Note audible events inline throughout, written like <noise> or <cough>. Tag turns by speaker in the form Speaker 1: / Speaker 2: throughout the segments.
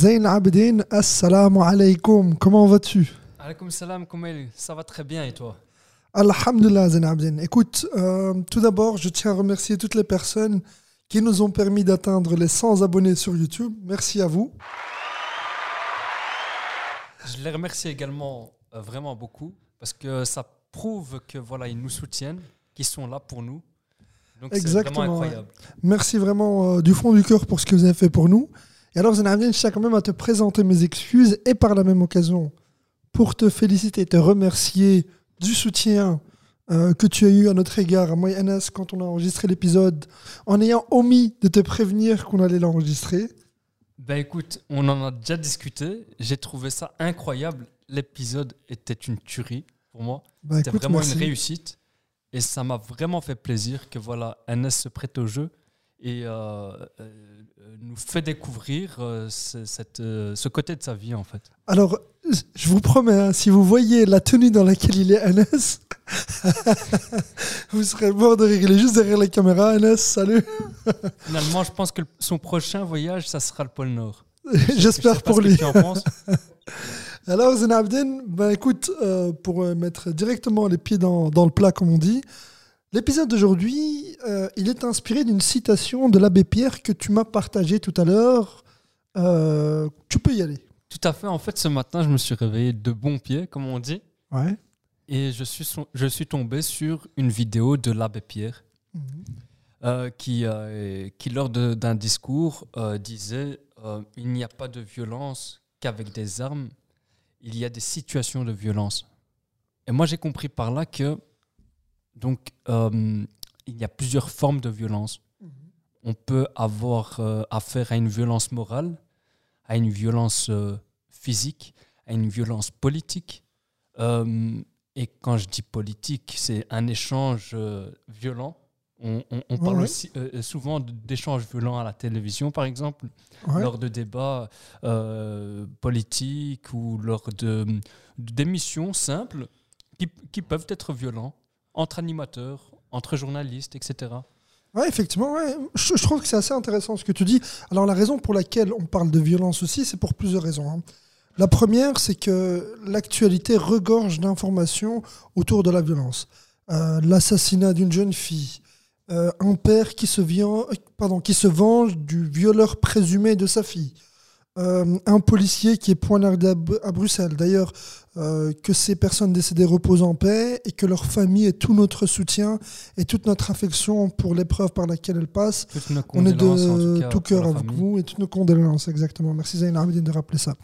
Speaker 1: Zain Abedin, assalamu alaikum. Comment vas-tu?
Speaker 2: Alaikum salam, Koumel. Ça va très bien et toi?
Speaker 1: Alhamdulillah, Zain Abedin. Écoute, euh, tout d'abord, je tiens à remercier toutes les personnes qui nous ont permis d'atteindre les 100 abonnés sur YouTube. Merci à vous.
Speaker 2: Je les remercie également euh, vraiment beaucoup parce que ça prouve que voilà, ils nous soutiennent, qu'ils sont là pour nous. Donc
Speaker 1: Exactement,
Speaker 2: vraiment incroyable.
Speaker 1: Merci vraiment euh, du fond du cœur pour ce que vous avez fait pour nous. Et alors, je tiens quand même à te présenter mes excuses et par la même occasion pour te féliciter et te remercier du soutien euh, que tu as eu à notre égard, à moi et Anas, quand on a enregistré l'épisode, en ayant omis de te prévenir qu'on allait l'enregistrer.
Speaker 2: Ben écoute, on en a déjà discuté. J'ai trouvé ça incroyable. L'épisode était une tuerie pour moi.
Speaker 1: Bah,
Speaker 2: C'était
Speaker 1: écoute,
Speaker 2: vraiment
Speaker 1: merci.
Speaker 2: une réussite. Et ça m'a vraiment fait plaisir que voilà, NS se prête au jeu et euh, euh, nous fait découvrir euh, ce, cette, euh, ce côté de sa vie en fait.
Speaker 1: Alors, je vous promets, hein, si vous voyez la tenue dans laquelle il est Anas, <laughs> vous serez mort de rire. Il est juste derrière la caméra. Anas, salut.
Speaker 2: Finalement, je pense que son prochain voyage, ça sera le pôle Nord. <laughs>
Speaker 1: J'espère pour lui. <laughs> Alors, Zen Abdin, ben écoute, euh, pour mettre directement les pieds dans, dans le plat, comme on dit, l'épisode d'aujourd'hui, euh, il est inspiré d'une citation de l'abbé Pierre que tu m'as partagée tout à l'heure. Euh, tu peux y aller.
Speaker 2: Tout à fait. En fait, ce matin, je me suis réveillé de bon pied, comme on dit,
Speaker 1: Ouais.
Speaker 2: et je suis, je suis tombé sur une vidéo de l'abbé Pierre euh, qui, qui, lors d'un discours, disait Il n'y a pas de violence qu'avec des armes, il y a des situations de violence. Et moi, j'ai compris par là que donc, euh, il y a plusieurs formes de violence. On peut avoir euh, affaire à une violence morale, à une violence euh, physique, à une violence politique. Et quand je dis politique, c'est un échange violent. On, on- on
Speaker 1: Ouais,
Speaker 2: parle
Speaker 1: ouais.
Speaker 2: aussi souvent d'échanges violents à la télévision, par exemple,
Speaker 1: Ouais.
Speaker 2: lors de débats politiques ou lors d'émissions simples qui, qui peuvent être violents entre animateurs, entre journalistes, etc.
Speaker 1: Ouais, effectivement, ouais. Je, trouve que c'est assez intéressant ce que tu dis. Alors, la raison pour laquelle on parle de violence aussi, c'est pour plusieurs raisons. hein. La première, c'est que l'actualité regorge d'informations autour de la violence. Euh, L'assassinat d'une jeune fille, euh, un père qui se, vient, pardon, qui se venge du violeur présumé de sa fille, euh, un policier qui est poignardé à, à Bruxelles. D'ailleurs, euh, que ces personnes décédées reposent en paix et que leur famille ait tout notre soutien et toute notre affection pour l'épreuve par laquelle elles passent. On est de
Speaker 2: cas,
Speaker 1: tout cœur avec
Speaker 2: famille.
Speaker 1: vous et toutes nos condoléances, exactement. Merci Abidine de rappeler ça.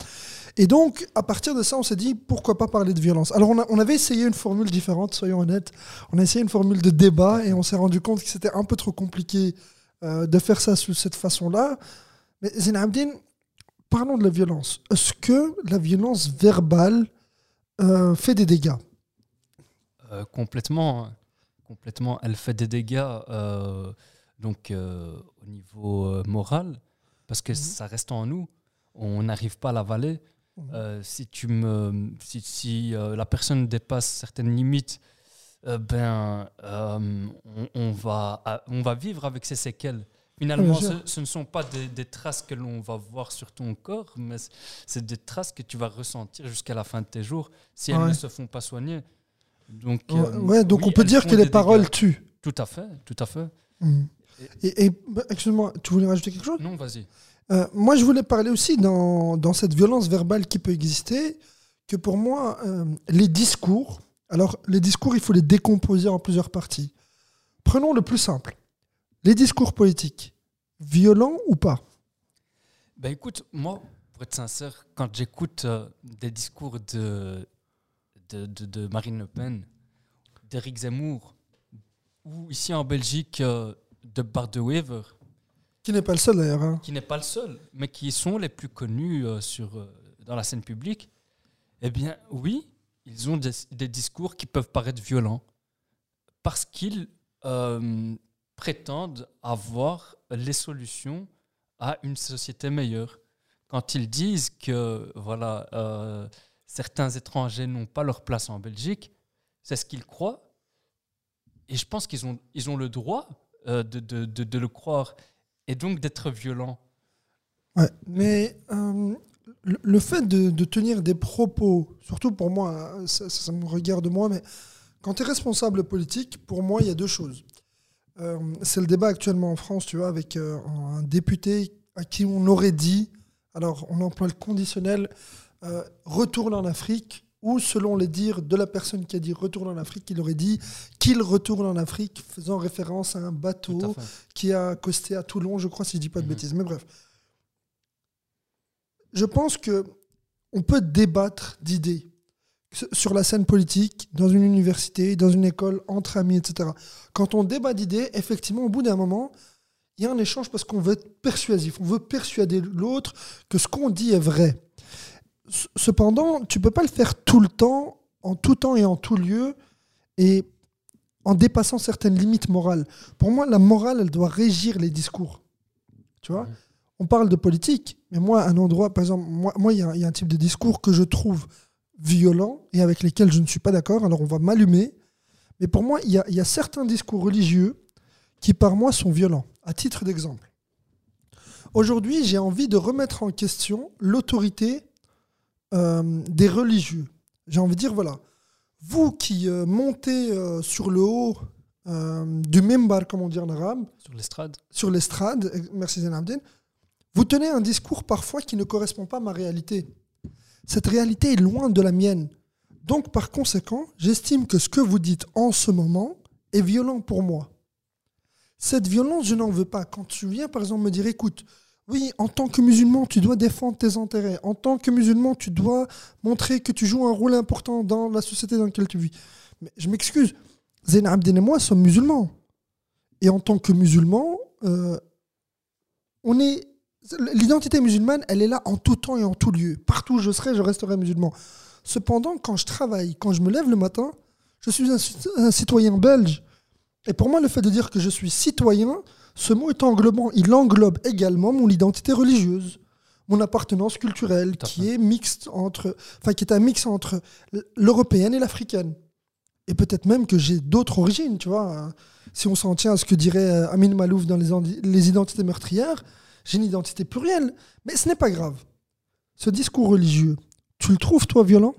Speaker 1: Et donc, à partir de ça, on s'est dit pourquoi pas parler de violence? Alors, on, a- on avait essayé une formule différente, soyons honnêtes. On a essayé une formule de débat et on s'est rendu compte que c'était un peu trop compliqué euh, de faire ça sous cette façon-là. Mais Zayn Abidine, parlons de la violence. Est-ce que la violence verbale euh, fait des dégâts?
Speaker 2: Euh, complètement, complètement. Elle fait des dégâts euh, donc au niveau moral parce que
Speaker 1: Mhm.
Speaker 2: ça reste en nous. On n'arrive pas à l'avaler.
Speaker 1: Mhm.
Speaker 2: Si tu me, si, si, la personne dépasse certaines limites, ben, on, on va, on va vivre avec ces séquelles. Finalement, ce, ne sont pas des, des traces que l'on va voir sur ton corps, mais c'est des traces que tu vas ressentir jusqu'à la fin de tes jours si elles
Speaker 1: Ouais.
Speaker 2: ne se font pas soigner. Donc,
Speaker 1: Ouais,
Speaker 2: euh,
Speaker 1: ouais, donc
Speaker 2: oui,
Speaker 1: on peut dire que les paroles
Speaker 2: dégâts.
Speaker 1: tuent.
Speaker 2: Tout à fait, tout à fait.
Speaker 1: Mhm. Et, et, bah, excuse-moi, tu voulais rajouter quelque chose?
Speaker 2: Non, vas-y.
Speaker 1: Euh, moi, je voulais parler aussi dans, dans cette violence verbale qui peut exister, que pour moi, euh, les discours, alors les discours, il faut les décomposer en plusieurs parties. Prenons le plus simple. Les discours politiques, violents ou pas
Speaker 2: Ben écoute, moi, pour être sincère, quand j'écoute euh, des discours de, de, de- de Marine Le Pen, d'Éric Zemmour, ou ici en Belgique, euh, de Bart de Wever,
Speaker 1: Qui n'est pas le seul d'ailleurs. hein.
Speaker 2: qui n'est pas le seul, mais qui sont les plus connus euh, sur, dans la scène publique, eh bien oui, ils ont des, des discours qui peuvent paraître violents, parce qu'ils euh, prétendent avoir les solutions à une société meilleure. Quand ils disent que voilà, euh, certains étrangers n'ont pas leur place en Belgique, c'est ce qu'ils croient. Et je pense qu'ils ont, ils ont le droit euh, de, de- de- le croire et donc d'être violents.
Speaker 1: Ouais, mais euh, le, fait de, tenir des propos, surtout pour moi, hein, ça, ça me regarde moi, mais quand tu es responsable politique, pour moi, il y a deux choses. Euh, c'est le débat actuellement en France, tu vois, avec euh, un député à qui on aurait dit, alors on emploie le conditionnel, euh, retourne en Afrique, ou selon les dires de la personne qui a dit retourne en Afrique, il aurait dit qu'il retourne en Afrique, faisant référence à un
Speaker 2: à
Speaker 1: bateau qui a accosté à Toulon, je crois, si je dis pas de
Speaker 2: Mhm.
Speaker 1: bêtises. Mais bref. Je pense que on peut débattre d'idées sur la scène politique, dans une université, dans une école, entre amis, etc. Quand on débat d'idées, effectivement, au bout d'un moment, il y a un échange parce qu'on veut être persuasif, on veut persuader l'autre que ce qu'on dit est vrai. Cependant, tu peux pas le faire tout le temps, en tout temps et en tout lieu, et en dépassant certaines limites morales. Pour moi, la morale, elle doit régir les discours. Tu vois? On parle de politique, mais moi, un endroit, par exemple, moi, y, il y a un type de discours que je trouve violent et avec lesquels je ne suis pas d'accord. Alors, on va m'allumer. Mais pour moi, il y a, il y a certains discours religieux qui, par moi, sont violents. À titre d'exemple, aujourd'hui, j'ai envie de remettre en question l'autorité euh, des religieux. J'ai envie de dire, voilà, vous qui euh, montez euh, sur le haut du mimbar, comme on dit en arabe,
Speaker 2: Sur l'estrade.
Speaker 1: sur l'estrade, euh, merci vous tenez un discours parfois qui ne correspond pas à ma réalité. Cette réalité est loin de la mienne. Donc, par conséquent, j'estime que ce que vous dites en ce moment est violent pour moi. Cette violence, je n'en veux pas. Quand tu viens, par exemple, me dire, écoute, oui, en tant que musulman, tu dois défendre tes intérêts. En tant que musulman, tu dois montrer que tu joues un rôle important dans la société dans laquelle tu vis. Mais je m'excuse, Zain Abdin et moi sommes musulmans. Et en tant que musulmans, euh, on est. L'identité musulmane, elle est là en tout temps et en tout lieu. Partout où je serai, je resterai musulman. Cependant, quand je travaille, quand je me lève le matin, je suis un, cit- un citoyen belge. Et pour moi, le fait de dire que je suis citoyen, ce mot est englobant. Il englobe également mon identité religieuse, mon appartenance culturelle, qui est mixte entre, enfin, qui est un mix entre l'européenne et l'africaine. Et peut-être même que j'ai d'autres origines, tu vois. Si on s'en tient à ce que dirait euh, Amin Malouf dans les, les identités meurtrières, j'ai une identité plurielle. Mais ce n'est pas grave. Ce discours religieux, tu le trouves, toi, violent?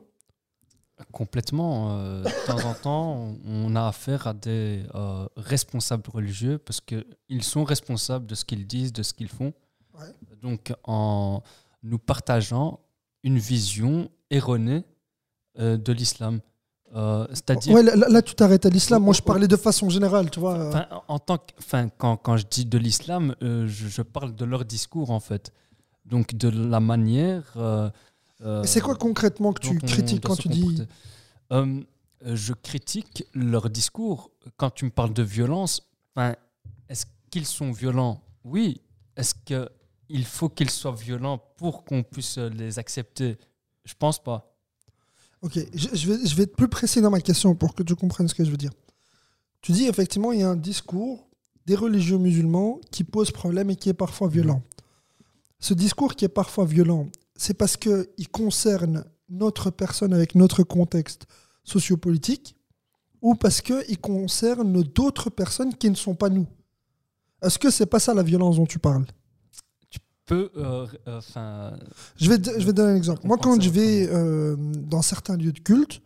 Speaker 2: Complètement. euh, de temps en temps, on- a affaire à des euh, responsables religieux parce qu'ils sont responsables de ce qu'ils disent, de ce qu'ils font.
Speaker 1: Ouais.
Speaker 2: Donc, en nous partageant une vision erronée euh, de l'islam. Euh, C'est-à-dire,
Speaker 1: Ouais, là, là- tu t'arrêtes à l'islam. Moi, je parlais de façon générale, tu vois.
Speaker 2: Enfin, en tant que, enfin, quand, quand je dis de l'islam, euh, je, je parle de leur discours en fait. Donc de la manière. euh, euh,
Speaker 1: Et c'est quoi concrètement que tu critiques quand tu dis
Speaker 2: Je critique leur discours. Quand tu me parles de violence, enfin, est-ce qu'ils sont violents? Oui. Est-ce qu'il faut qu'ils soient violents pour qu'on puisse les accepter? Je pense pas.
Speaker 1: Ok, je, vais être plus précis dans ma question pour que tu comprennes ce que je veux dire. Tu dis effectivement, il y a un discours des religieux musulmans qui pose problème et qui est parfois violent. Ce discours qui est parfois violent, c'est parce qu'il concerne notre personne avec notre contexte sociopolitique ou parce qu'il concerne d'autres personnes qui ne sont pas nous. Est-ce que c'est pas ça la violence dont tu parles?
Speaker 2: Peu, euh, euh, enfin,
Speaker 1: Je vais, je vais donner un exemple. Moi, quand je vais euh, dans certains lieux de culte,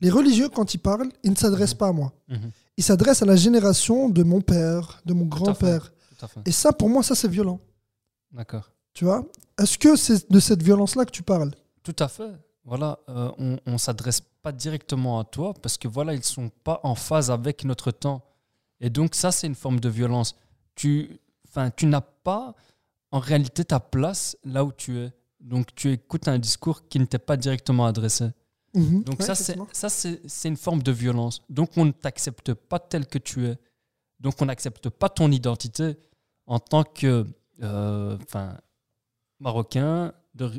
Speaker 1: les religieux, quand ils parlent, ils ne s'adressent pas à moi.
Speaker 2: mhm,
Speaker 1: Ils s'adressent à la génération de mon père, de mon grand-père. Et ça, pour moi, ça, c'est violent.
Speaker 2: D'accord.
Speaker 1: Tu vois? Est-ce que c'est de cette violence-là que tu parles?
Speaker 2: Tout à fait. Voilà, euh, on ne s'adresse pas directement à toi parce que voilà, ils sont pas en phase avec notre temps. Et donc ça, c'est une forme de violence. Tu, tu n'as pas en réalité ta place là où tu es. Donc tu écoutes un discours qui ne t'est pas directement adressé.
Speaker 1: Mhm.
Speaker 2: Donc
Speaker 1: Ouais,
Speaker 2: ça, c'est ça, c'est une forme de violence. Donc on ne t'accepte pas tel que tu es. Donc on n'accepte pas ton identité en tant que, euh, marocain, de,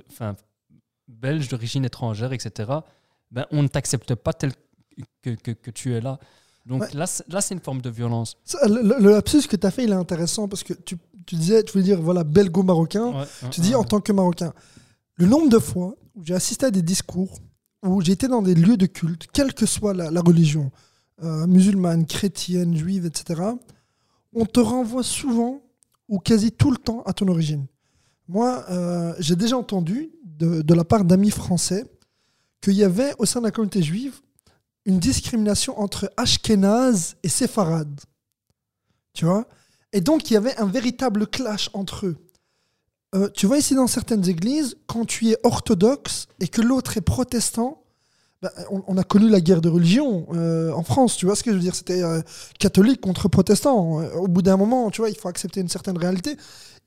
Speaker 2: belge d'origine étrangère, etc. Ben on ne t'accepte pas tel que, que, que tu es là. Donc
Speaker 1: Ouais.
Speaker 2: là, c'est- là, c'est une forme de violence.
Speaker 1: Ça, le- le lapsus que tu as fait, il est intéressant parce que tu, tu disais, tu voulais dire, voilà, belgo-marocain.
Speaker 2: Ouais,
Speaker 1: Tu dis en tant que Marocain. Le nombre de fois où j'ai assisté à des discours, où j'ai été dans des lieux de culte, quelle que soit la, la religion, euh, musulmane, chrétienne, juive, etc., on te renvoie souvent ou quasi tout le temps à ton origine. Moi, euh, j'ai déjà entendu de, de la part d'amis français qu'il y avait au sein de la communauté juive une discrimination entre Ashkenaz et Séfarade. Tu vois? Et donc, il y avait un véritable clash entre eux. Euh, tu vois, ici, dans certaines églises, quand tu es orthodoxe et que l'autre est protestant, bah, on, a connu la guerre de religion euh, en France, tu vois ce que je veux dire? C'était euh, catholique contre protestant. Au bout d'un moment, tu vois, il faut accepter une certaine réalité.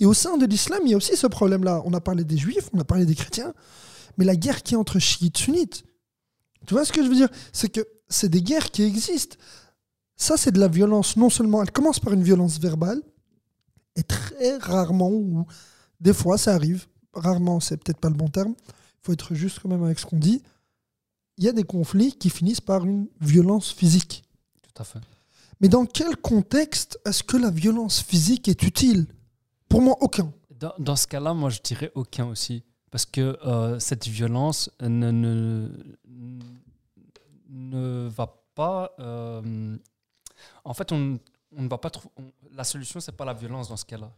Speaker 1: Et au sein de l'islam, il y a aussi ce problème-là. On a parlé des juifs, on a parlé des chrétiens, mais la guerre qui est entre chiites et sunnites. Tu vois ce que je veux dire? C'est que c'est des guerres qui existent. Ça, c'est de la violence. Non seulement, elle commence par une violence verbale, et très rarement, ou des fois, ça arrive. Rarement, c'est peut-être pas le bon terme. Il faut être juste quand même avec ce qu'on dit. Il y a des conflits qui finissent par une violence physique.
Speaker 2: Tout à fait.
Speaker 1: Mais dans quel contexte est-ce que la violence physique est utile? Pour moi, aucun.
Speaker 2: Dans, dans ce cas-là, moi, je dirais aucun aussi. Parce que euh, cette violence ne, ne, ne va pas. euh, en fait, on, on ne va pas trouver. La solution, c'est pas la violence dans ce cas-là.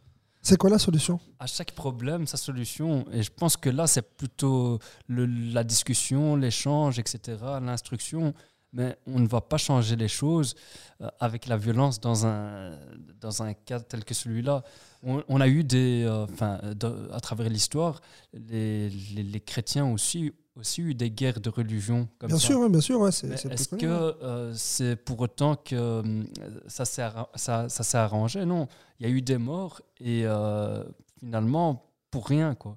Speaker 1: C'est quoi la solution?
Speaker 2: À chaque problème, sa solution. Et je pense que là, c'est plutôt le- la discussion, l'échange, etc., l'instruction. Mais on ne va pas changer les choses euh, avec la violence dans un, dans un cas tel que celui-là. On, on a eu des. euh, Enfin, de- à travers l'histoire, les, les, les chrétiens aussi, aussi eu des guerres de religion. Comme
Speaker 1: Bien
Speaker 2: ça.
Speaker 1: sûr, bien sûr. Ouais, c'est,
Speaker 2: Est-ce que euh, c'est pour autant que euh, ça s'est ça, ça s'est arrangé? Non. Il y a eu des morts et euh, finalement, pour rien, quoi.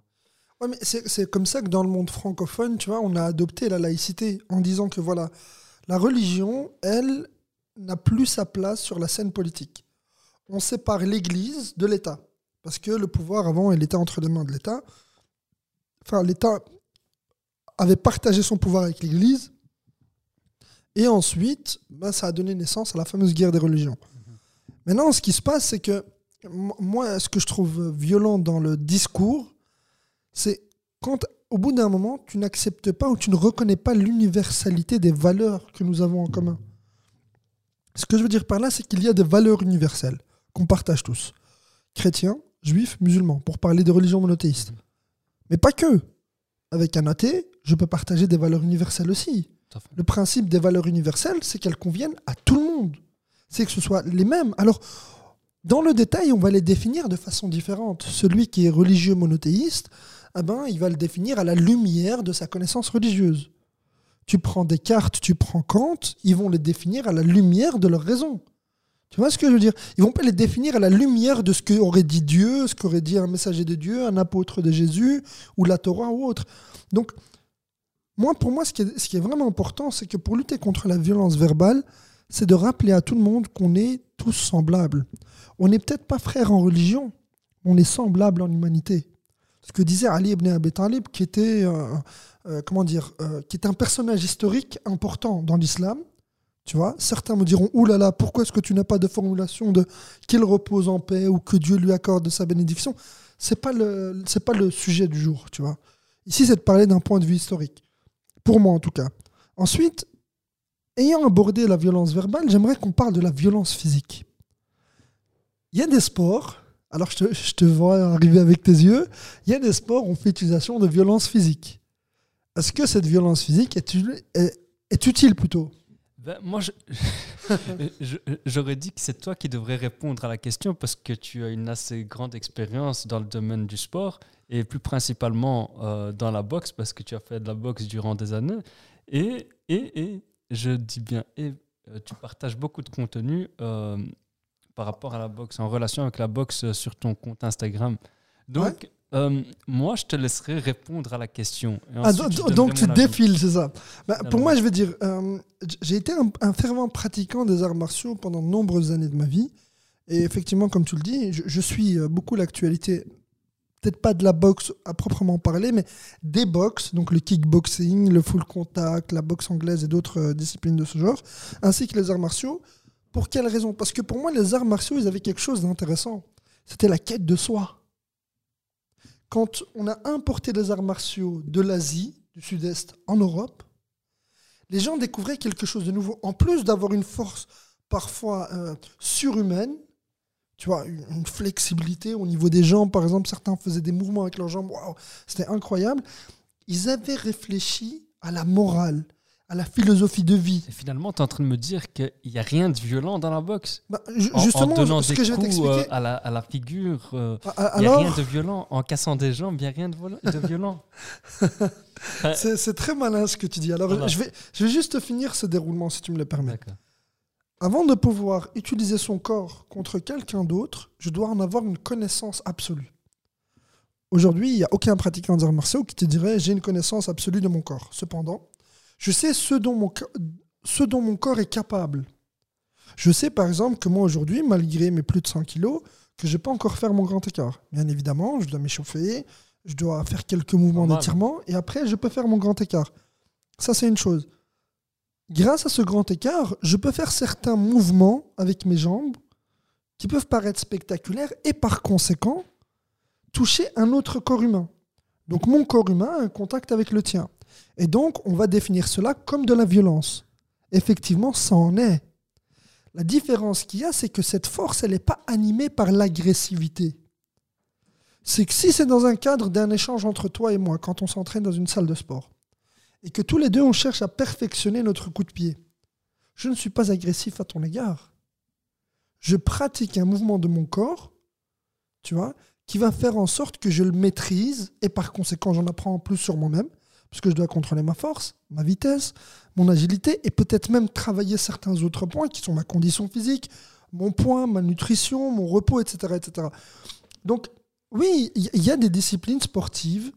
Speaker 1: Ouais, mais c'est, c'est comme ça que dans le monde francophone, tu vois, on a adopté la laïcité en disant que voilà, la religion, elle, n'a plus sa place sur la scène politique. On sépare l'Église de l'État. Parce que le pouvoir, avant, il était entre les mains de l'État. Enfin, l'État avait partagé son pouvoir avec l'Église. Et ensuite, ben, ça a donné naissance à la fameuse guerre des religions. Maintenant, ce qui se passe, c'est que moi, ce que je trouve violent dans le discours, c'est quand, au bout d'un moment, tu n'acceptes pas ou tu ne reconnais pas l'universalité des valeurs que nous avons en commun. Ce que je veux dire par là, c'est qu'il y a des valeurs universelles qu'on partage tous. Chrétiens, juifs, musulmans, pour parler des religions monothéistes. Mais pas que. Avec un athée, je peux partager des valeurs universelles aussi. Le principe des valeurs universelles, c'est qu'elles conviennent à tout le monde. C'est que ce soit les mêmes. Alors, dans le détail, on va les définir de façon différente. Celui qui est religieux monothéiste, eh ben, il va le définir à la lumière de sa connaissance religieuse. Tu prends Descartes, tu prends Kant, ils vont les définir à la lumière de leur raison. Tu vois ce que je veux dire? Ils vont pas les définir à la lumière de ce qu'aurait dit Dieu, ce qu'aurait dit un messager de Dieu, un apôtre de Jésus, ou la Torah ou autre. Donc, moi, pour moi, ce qui est, vraiment important, c'est que pour lutter contre la violence verbale, c'est de rappeler à tout le monde qu'on est tous semblables. On n'est peut-être pas frères en religion, mais on est semblables en humanité. Ce que disait Ali ibn Abi Talib, qui était, euh, euh, comment dire, euh, qui est un personnage historique important dans l'islam. Tu vois, certains me diront, là, pourquoi est-ce que tu n'as pas de formulation de qu'il repose en paix ou que Dieu lui accorde sa bénédiction? C'est pas pas le sujet du jour, tu vois. Ici, c'est de parler d'un point de vue historique, pour moi en tout cas. Ensuite, ayant abordé la violence verbale, j'aimerais qu'on parle de la violence physique. Il y a des sports, alors je te, vois arriver avec tes yeux, il y a des sports où on fait utilisation de violence physique. Est-ce que cette violence physique est utile plutôt?
Speaker 2: Ben, moi, <laughs> j'aurais dit que c'est toi qui devrais répondre à la question parce que tu as une assez grande expérience dans le domaine du sport et plus principalement euh, dans la boxe parce que tu as fait de la boxe durant des années. Et, et, et je dis bien, et euh, tu partages beaucoup de contenu euh, par rapport à la boxe, en relation avec la boxe sur ton compte Instagram. Donc, euh, moi, je te laisserai répondre à la question.
Speaker 1: Ah, Donc tu défiles, c'est ça. Bah, pour moi, je vais dire, euh, j'ai été un, un fervent pratiquant des arts martiaux pendant de nombreuses années de ma vie. Et effectivement, comme tu le dis, je, je suis euh, beaucoup l'actualité, peut-être pas de la boxe à proprement parler, mais des boxes, donc le kickboxing, le full contact, la boxe anglaise et d'autres disciplines de ce genre, ainsi que les arts martiaux. Pour quelle raison? Parce que pour moi, les arts martiaux, ils avaient quelque chose d'intéressant. C'était la quête de soi quand on a importé des arts martiaux de l'Asie, du Sud-Est, en Europe, les gens découvraient quelque chose de nouveau. En plus d'avoir une force parfois euh, surhumaine, tu vois, une, une flexibilité au niveau des jambes. Par exemple, certains faisaient des mouvements avec leurs jambes. Waouh, c'était incroyable. Ils avaient réfléchi à la morale, à la philosophie de vie.
Speaker 2: Et finalement, tu es en train de me dire qu'il n'y a rien de violent dans la boxe.
Speaker 1: Bah,
Speaker 2: En,
Speaker 1: justement,
Speaker 2: en donnant
Speaker 1: ce
Speaker 2: des
Speaker 1: que je vais
Speaker 2: coups
Speaker 1: t'expliquer.
Speaker 2: euh, à, la, à la figure, euh,
Speaker 1: Ah,
Speaker 2: il n'y a rien de violent. En cassant des jambes, il n'y a rien de, violent. <laughs>
Speaker 1: c'est très malin ce que tu dis. Alors, je vais, je vais juste finir ce déroulement, si tu me le permets. Avant de pouvoir utiliser son corps contre quelqu'un d'autre, je dois en avoir une connaissance absolue. Aujourd'hui, il n'y a aucun pratiquant d'arts martiaux qui te dirait j'ai une connaissance absolue de mon corps. Cependant, je sais ce dont mon, co- ce dont mon corps est capable. Je sais par exemple que moi aujourd'hui, malgré mes plus de 100 kilos, que je peux encore faire mon grand écart. Bien évidemment, je dois m'échauffer, je dois faire quelques mouvements d'étirement et après je peux faire mon grand écart. Ça c'est une chose. Grâce à ce grand écart, je peux faire certains mouvements avec mes jambes qui peuvent paraître spectaculaires et par conséquent toucher un autre corps humain. Donc mon corps humain a un contact avec le tien. Et donc on va définir cela comme de la violence. Effectivement, ça en est. La différence qu'il y a, c'est que cette force, elle n'est pas animée par l'agressivité. C'est que si c'est dans un cadre d'un échange entre toi et moi, quand on s'entraîne dans une salle de sport, et que tous les deux, on cherche à perfectionner notre coup de pied, je ne suis pas agressif à ton égard. Je pratique un mouvement de mon corps, tu vois, qui va faire en sorte que je le maîtrise, et par conséquent, j'en apprends en plus sur moi-même, puisque je dois contrôler ma force, ma vitesse, mon agilité, et peut-être même travailler certains autres points qui sont ma condition physique, mon poids, ma nutrition, mon repos, etc. etc. Donc, oui, il y- a des disciplines sportives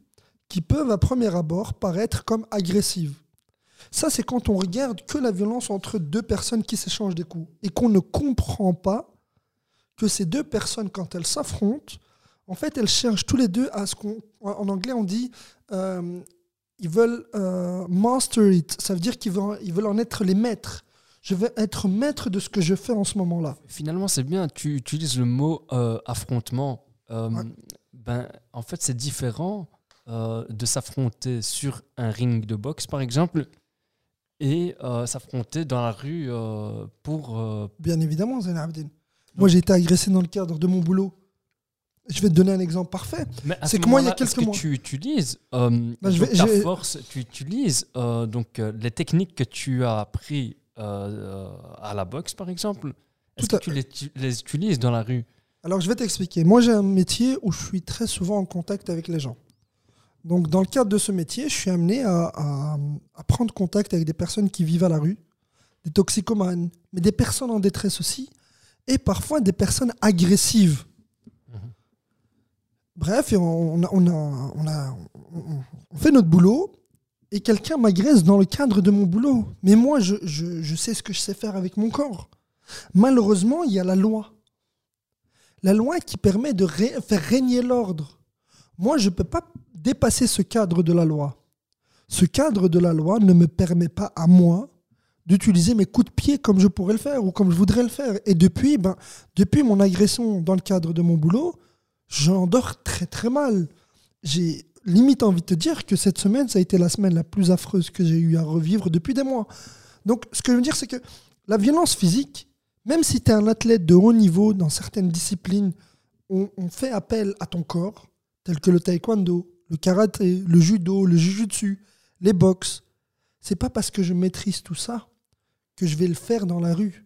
Speaker 1: qui peuvent à premier abord paraître comme agressives. Ça, c'est quand on regarde que la violence entre deux personnes qui s'échangent des coups et qu'on ne comprend pas que ces deux personnes, quand elles s'affrontent, en fait, elles cherchent tous les deux à ce qu'on, en anglais, on dit, euh, ils veulent euh, master it. Ça veut dire qu'ils veulent, ils veulent en être les maîtres. Je veux être maître de ce que je fais en ce moment-là.
Speaker 2: Finalement, c'est bien. Tu utilises le mot euh, affrontement. Euh,
Speaker 1: Ouais.
Speaker 2: ben, en fait, c'est différent de s'affronter sur un ring de boxe, par exemple, et s'affronter dans la rue pour.
Speaker 1: Bien évidemment, Zain Abdin. Moi, j'ai été agressé dans le cadre de mon boulot. Je vais te donner un exemple parfait. C'est
Speaker 2: ce
Speaker 1: que moi, il y a quelques
Speaker 2: que
Speaker 1: mois-
Speaker 2: tu utilises euh,
Speaker 1: Bah, je vais-
Speaker 2: ta force, tu utilises euh, donc euh, les techniques que tu as appris euh, à la boxe, par exemple? Est-ce que
Speaker 1: à-
Speaker 2: tu les, tu les utilises dans la rue?
Speaker 1: Alors, je vais t'expliquer. Moi, j'ai un métier où je suis très souvent en contact avec les gens. Donc, dans le cadre de ce métier, je suis amené à, à- à prendre contact avec des personnes qui vivent à la rue, des toxicomanes, mais des personnes en détresse aussi, et parfois des personnes agressives. Bref, on, fait notre boulot, et quelqu'un m'agresse dans le cadre de mon boulot. Mais moi, je, sais ce que je sais faire avec mon corps. Malheureusement, il y a la loi. La loi qui permet de faire régner l'ordre. Moi, je ne peux pas dépasser ce cadre de la loi. Ce cadre de la loi ne me permet pas à moi d'utiliser mes coups de pied comme je pourrais le faire ou comme je voudrais le faire. Et depuis, ben, depuis mon agression dans le cadre de mon boulot, j'en dors très très mal. J'ai limite envie de te dire que cette semaine, ça a été la semaine la plus affreuse que j'ai eu à revivre depuis des mois. Donc, ce que je veux dire, c'est que la violence physique, même si tu es un athlète de haut niveau dans certaines disciplines, on, fait appel à ton corps, tel que le taekwondo, le karaté, le judo, le jujutsu, les boxes. C'est pas parce que je maîtrise tout ça que je vais le faire dans la rue.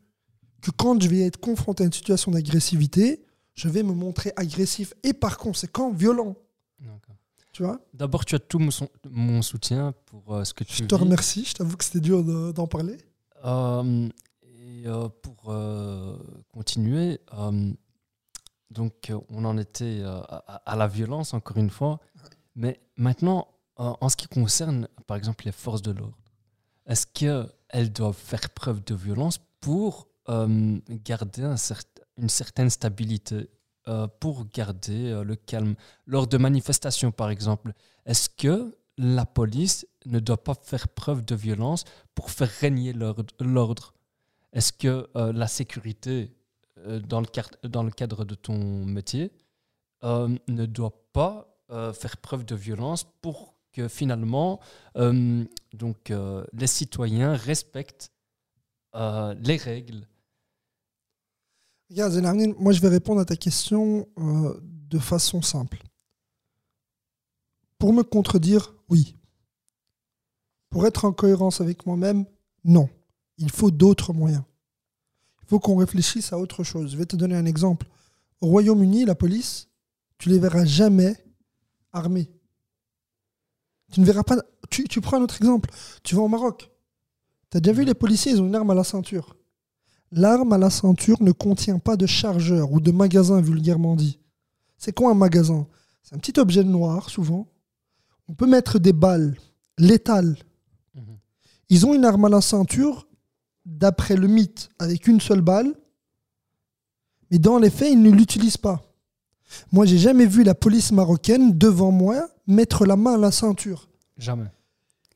Speaker 1: Que quand je vais être confronté à une situation d'agressivité, je vais me montrer agressif et par conséquent violent. Tu vois?
Speaker 2: D'abord, tu as tout mon, soutien pour euh, ce que tu
Speaker 1: Je te
Speaker 2: vis.
Speaker 1: remercie. Je t'avoue que c'était dur de- d'en parler.
Speaker 2: Euh, et euh, pour euh, continuer, euh, donc on en était à, à la violence encore une fois, mais maintenant, en ce qui concerne par exemple les forces de l'ordre, est-ce qu'elles doivent faire preuve de violence pour euh, garder un cert- une certaine stabilité, euh, pour garder euh, le calme. Lors de manifestations par exemple Est-ce que la police ne doit pas faire preuve de violence pour faire régner l'ordre- Est-ce que euh, la sécurité, dans, le dans le cadre de ton métier, ne doit pas faire preuve de violence pour que finalement donc, les citoyens respectent les règles
Speaker 1: Regarde, Zenarnine, moi je vais répondre à ta question euh, de façon simple. Pour me contredire, oui. Pour être en cohérence avec moi-même, non. Il faut d'autres moyens. Il faut qu'on réfléchisse à autre chose. Je vais te donner un exemple. Au Royaume-Uni, la police, tu les verras jamais armés. Tu ne verras pas. Tu, tu prends un autre exemple. Tu vas au Maroc. Tu as déjà vu les policiers, ils ont une arme à la ceinture. L'arme à la ceinture ne contient pas de chargeur ou de magasin, vulgairement dit. C'est quoi un magasin? C'est un petit objet noir, souvent. On peut mettre des balles létales.
Speaker 2: Mhm.
Speaker 1: Ils ont une arme à la ceinture, d'après le mythe, avec une seule balle. Mais dans les faits, ils ne l'utilisent pas. Moi, j'ai jamais vu la police marocaine devant moi mettre la main à la ceinture.
Speaker 2: Jamais.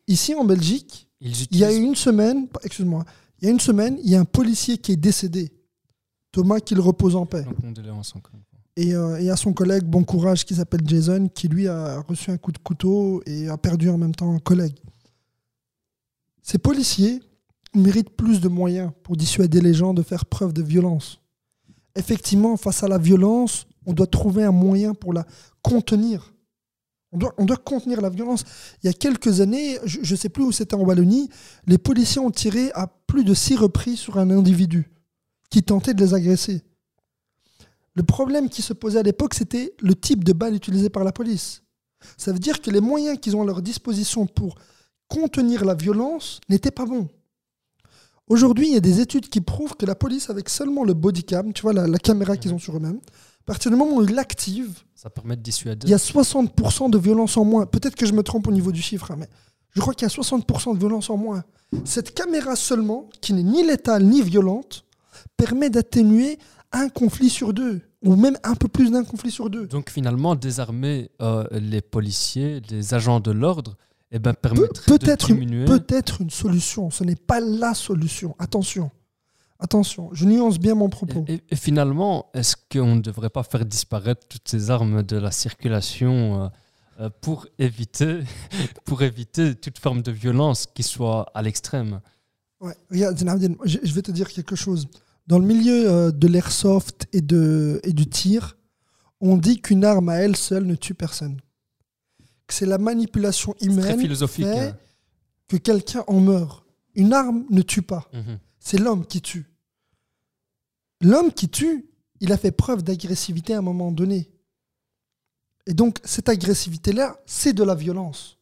Speaker 1: Ici, en Belgique,
Speaker 2: Ils
Speaker 1: il y a une semaine, excuse-moi, il y a une semaine, il y a un policier qui est décédé. Thomas, qu'il repose en paix. Et euh, il y a son collègue, bon courage, qui s'appelle Jason, qui lui a reçu un coup de couteau et a perdu en même temps un collègue. Ces policiers méritent plus de moyens pour dissuader les gens de faire preuve de violence. Effectivement, face à la violence, on doit trouver un moyen pour la contenir. On doit, on doit contenir la violence. Il y a quelques années, je ne sais plus où c'était en Wallonie, les policiers ont tiré à plus de six reprises sur un individu qui tentait de les agresser. Le problème qui se posait à l'époque, c'était le type de balle utilisée par la police. Ça veut dire que les moyens qu'ils ont à leur disposition pour contenir la violence n'étaient pas bons. Aujourd'hui, il y a des études qui prouvent que la police, avec seulement le bodycam, tu vois, la, la caméra qu'ils ont sur eux-mêmes, à partir du moment où
Speaker 2: Ça permet de dissuader.
Speaker 1: il y a 60% de violence en moins. Peut-être que je me trompe au niveau du chiffre, hein, mais je crois qu'il y a 60% de violence en moins. Cette caméra seulement, qui n'est ni létale ni violente, permet d'atténuer un conflit sur deux, ou même un peu plus d'un conflit sur deux.
Speaker 2: Donc finalement, désarmer euh, les policiers, les agents de l'ordre, eh ben,
Speaker 1: Pe-
Speaker 2: permettrait de
Speaker 1: Peut-être
Speaker 2: diminuer.
Speaker 1: peut-être une solution, ce n'est pas la solution. Attention, attention, je nuance bien mon propos.
Speaker 2: Et, finalement, est-ce qu'on ne devrait pas faire disparaître toutes ces armes de la circulation euh, euh, pour, éviter, <laughs> pour éviter toute forme de violence qui soit à l'extrême?
Speaker 1: Ouais, je, vais te dire quelque chose. Dans le milieu euh, de l'airsoft et, de, et du tir, on dit qu'une arme à elle seule ne tue personne. Que c'est la manipulation
Speaker 2: C'est très
Speaker 1: humaine
Speaker 2: philosophique.
Speaker 1: fait
Speaker 2: hein.
Speaker 1: que quelqu'un en meurt. Une arme ne tue pas.
Speaker 2: Mhm.
Speaker 1: C'est l'homme qui tue. L'homme qui tue, il a fait preuve d'agressivité à un moment donné. Et donc, cette agressivité-là, c'est de la violence.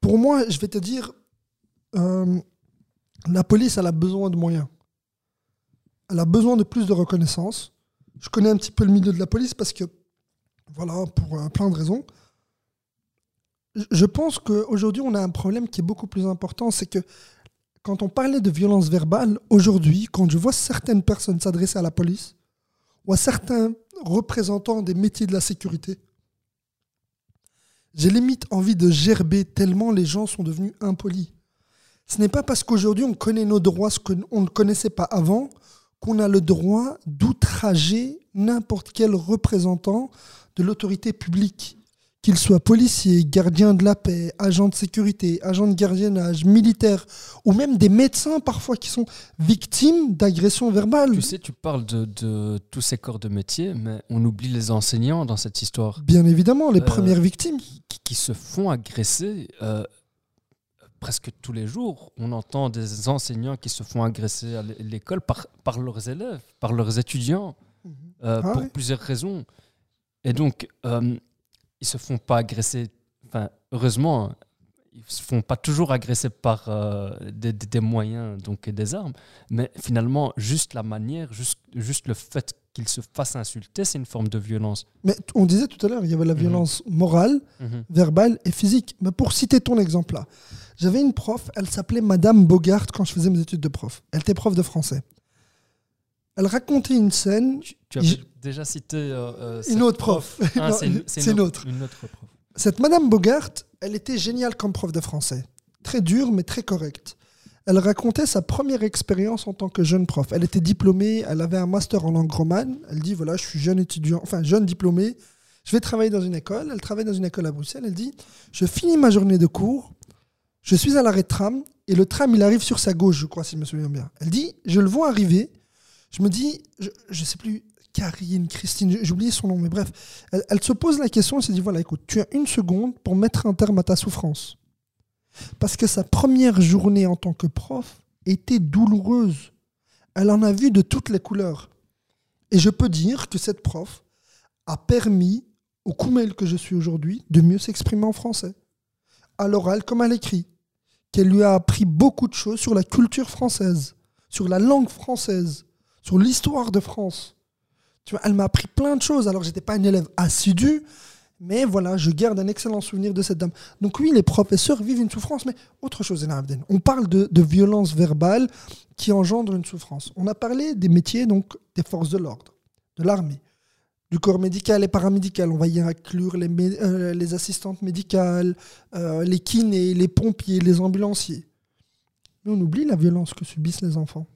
Speaker 1: Pour moi, je vais te dire, euh, la police, elle a besoin de moyens. Elle a besoin de plus de reconnaissance. Je connais un petit peu le milieu de la police parce que, voilà, pour euh, plein de raisons. Je- pense qu'aujourd'hui, on a un problème qui est beaucoup plus important, c'est que quand on parlait de violence verbale, aujourd'hui, quand je vois certaines personnes s'adresser à la police ou à certains représentants des métiers de la sécurité, j'ai limite envie de gerber tellement les gens sont devenus impolis. Ce n'est pas parce qu'aujourd'hui on connaît nos droits, ce qu'on ne connaissait pas avant, qu'on a le droit d'outrager n'importe quel représentant de l'autorité publique qu'il soit policier, gardien de la paix, agent de sécurité, agent de gardiennage, militaire, ou même des médecins parfois qui sont victimes d'agressions verbales.
Speaker 2: Tu sais, tu parles de, de tous ces corps de métier, mais on oublie les enseignants dans cette histoire
Speaker 1: Bien évidemment, les
Speaker 2: Euh,
Speaker 1: premières victimes.
Speaker 2: qui, qui se font agresser euh, presque tous les jours. On entend des enseignants qui se font agresser à l'é- l'école par, par leurs élèves, par leurs étudiants, euh,
Speaker 1: Ah
Speaker 2: pour
Speaker 1: oui.
Speaker 2: plusieurs raisons. Et donc, euh, ils se font pas agresser, enfin, heureusement, hein, ils se font pas toujours agresser par euh, des, moyens, donc des armes, mais finalement, juste la manière, juste, juste le fait qu'ils se fassent insulter, c'est une forme de violence.
Speaker 1: Mais on disait tout à l'heure, il y avait la
Speaker 2: Mhm.
Speaker 1: violence morale, verbale et physique. Mais pour citer ton exemple là, j'avais une prof, elle s'appelait Madame Bogart quand je faisais mes études de prof. Elle était prof de français. Elle racontait une scène.
Speaker 2: Tu, tu déjà cité euh,
Speaker 1: Une autre prof.
Speaker 2: Ah, c'est
Speaker 1: autre.
Speaker 2: Une autre prof.
Speaker 1: Cette Madame Bogart, elle était géniale comme prof de français. Très dure, mais très correcte. Elle racontait sa première expérience en tant que jeune prof. Elle était diplômée, elle avait un master en langue romane. Elle dit voilà, je suis jeune étudiant, enfin jeune diplômée. Je vais travailler dans une école. Elle travaille dans une école à Bruxelles. Elle dit je finis ma journée de cours. Je suis à l'arrêt de tram et le tram il arrive sur sa gauche, je crois, si je me souviens bien. Elle dit je le vois arriver. Je me dis, je, je sais plus, Karine, Christine, j'ai oublié son nom, mais bref, elle, se pose la question, elle se dit, voilà, écoute, tu as une seconde pour mettre un terme à ta souffrance. Parce que sa première journée en tant que prof était douloureuse. Elle en a vu de toutes les couleurs. Et je peux dire que cette prof a permis au Koumel que je suis aujourd'hui de mieux s'exprimer en français, à l'oral comme à l'écrit, qu'elle lui a appris beaucoup de choses sur la culture française, sur la langue française, sur l'histoire de France. Elle m'a appris plein de choses. Alors, j'étais pas une élève assidue, mais voilà, je garde un excellent souvenir de cette dame. Donc oui, les professeurs vivent une souffrance, mais autre chose. On parle de, violence verbale qui engendre une souffrance. On a parlé des métiers, donc des forces de l'ordre, de l'armée, du corps médical et paramédical. On va y inclure les, euh, assistantes médicales, euh, les kinés, les pompiers, les ambulanciers. Mais on oublie la violence que subissent les enfants.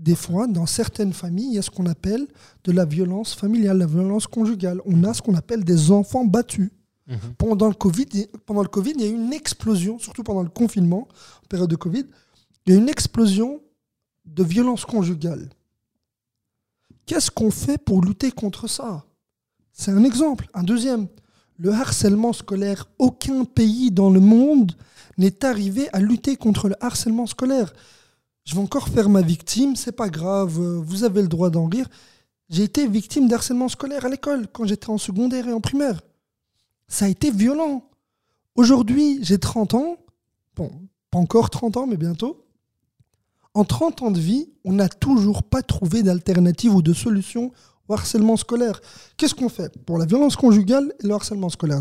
Speaker 1: Des fois, dans certaines familles, il y a ce qu'on appelle de la violence familiale, la violence conjugale. On a ce qu'on appelle des enfants battus.
Speaker 2: Mhm.
Speaker 1: Pendant le, COVID, il- pendant le Covid, il y a eu une explosion, surtout pendant le confinement, en période de Covid, il y a eu une explosion de violence conjugale. Qu'est-ce qu'on fait pour lutter contre ça? C'est un exemple. Un deuxième, le harcèlement scolaire. Aucun pays dans le monde n'est arrivé à lutter contre le harcèlement scolaire. Je vais encore faire ma victime, c'est pas grave, euh, vous avez le droit d'en rire. J'ai été victime d'harcèlement scolaire à l'école quand j'étais en secondaire et en primaire. Ça a été violent. Aujourd'hui, j'ai 30 ans. Bon, pas encore 30 ans, mais bientôt. En 30 ans de vie, on n'a toujours pas trouvé d'alternative ou de solution au harcèlement scolaire. Qu'est-ce qu'on fait pour la violence conjugale et le harcèlement scolaire,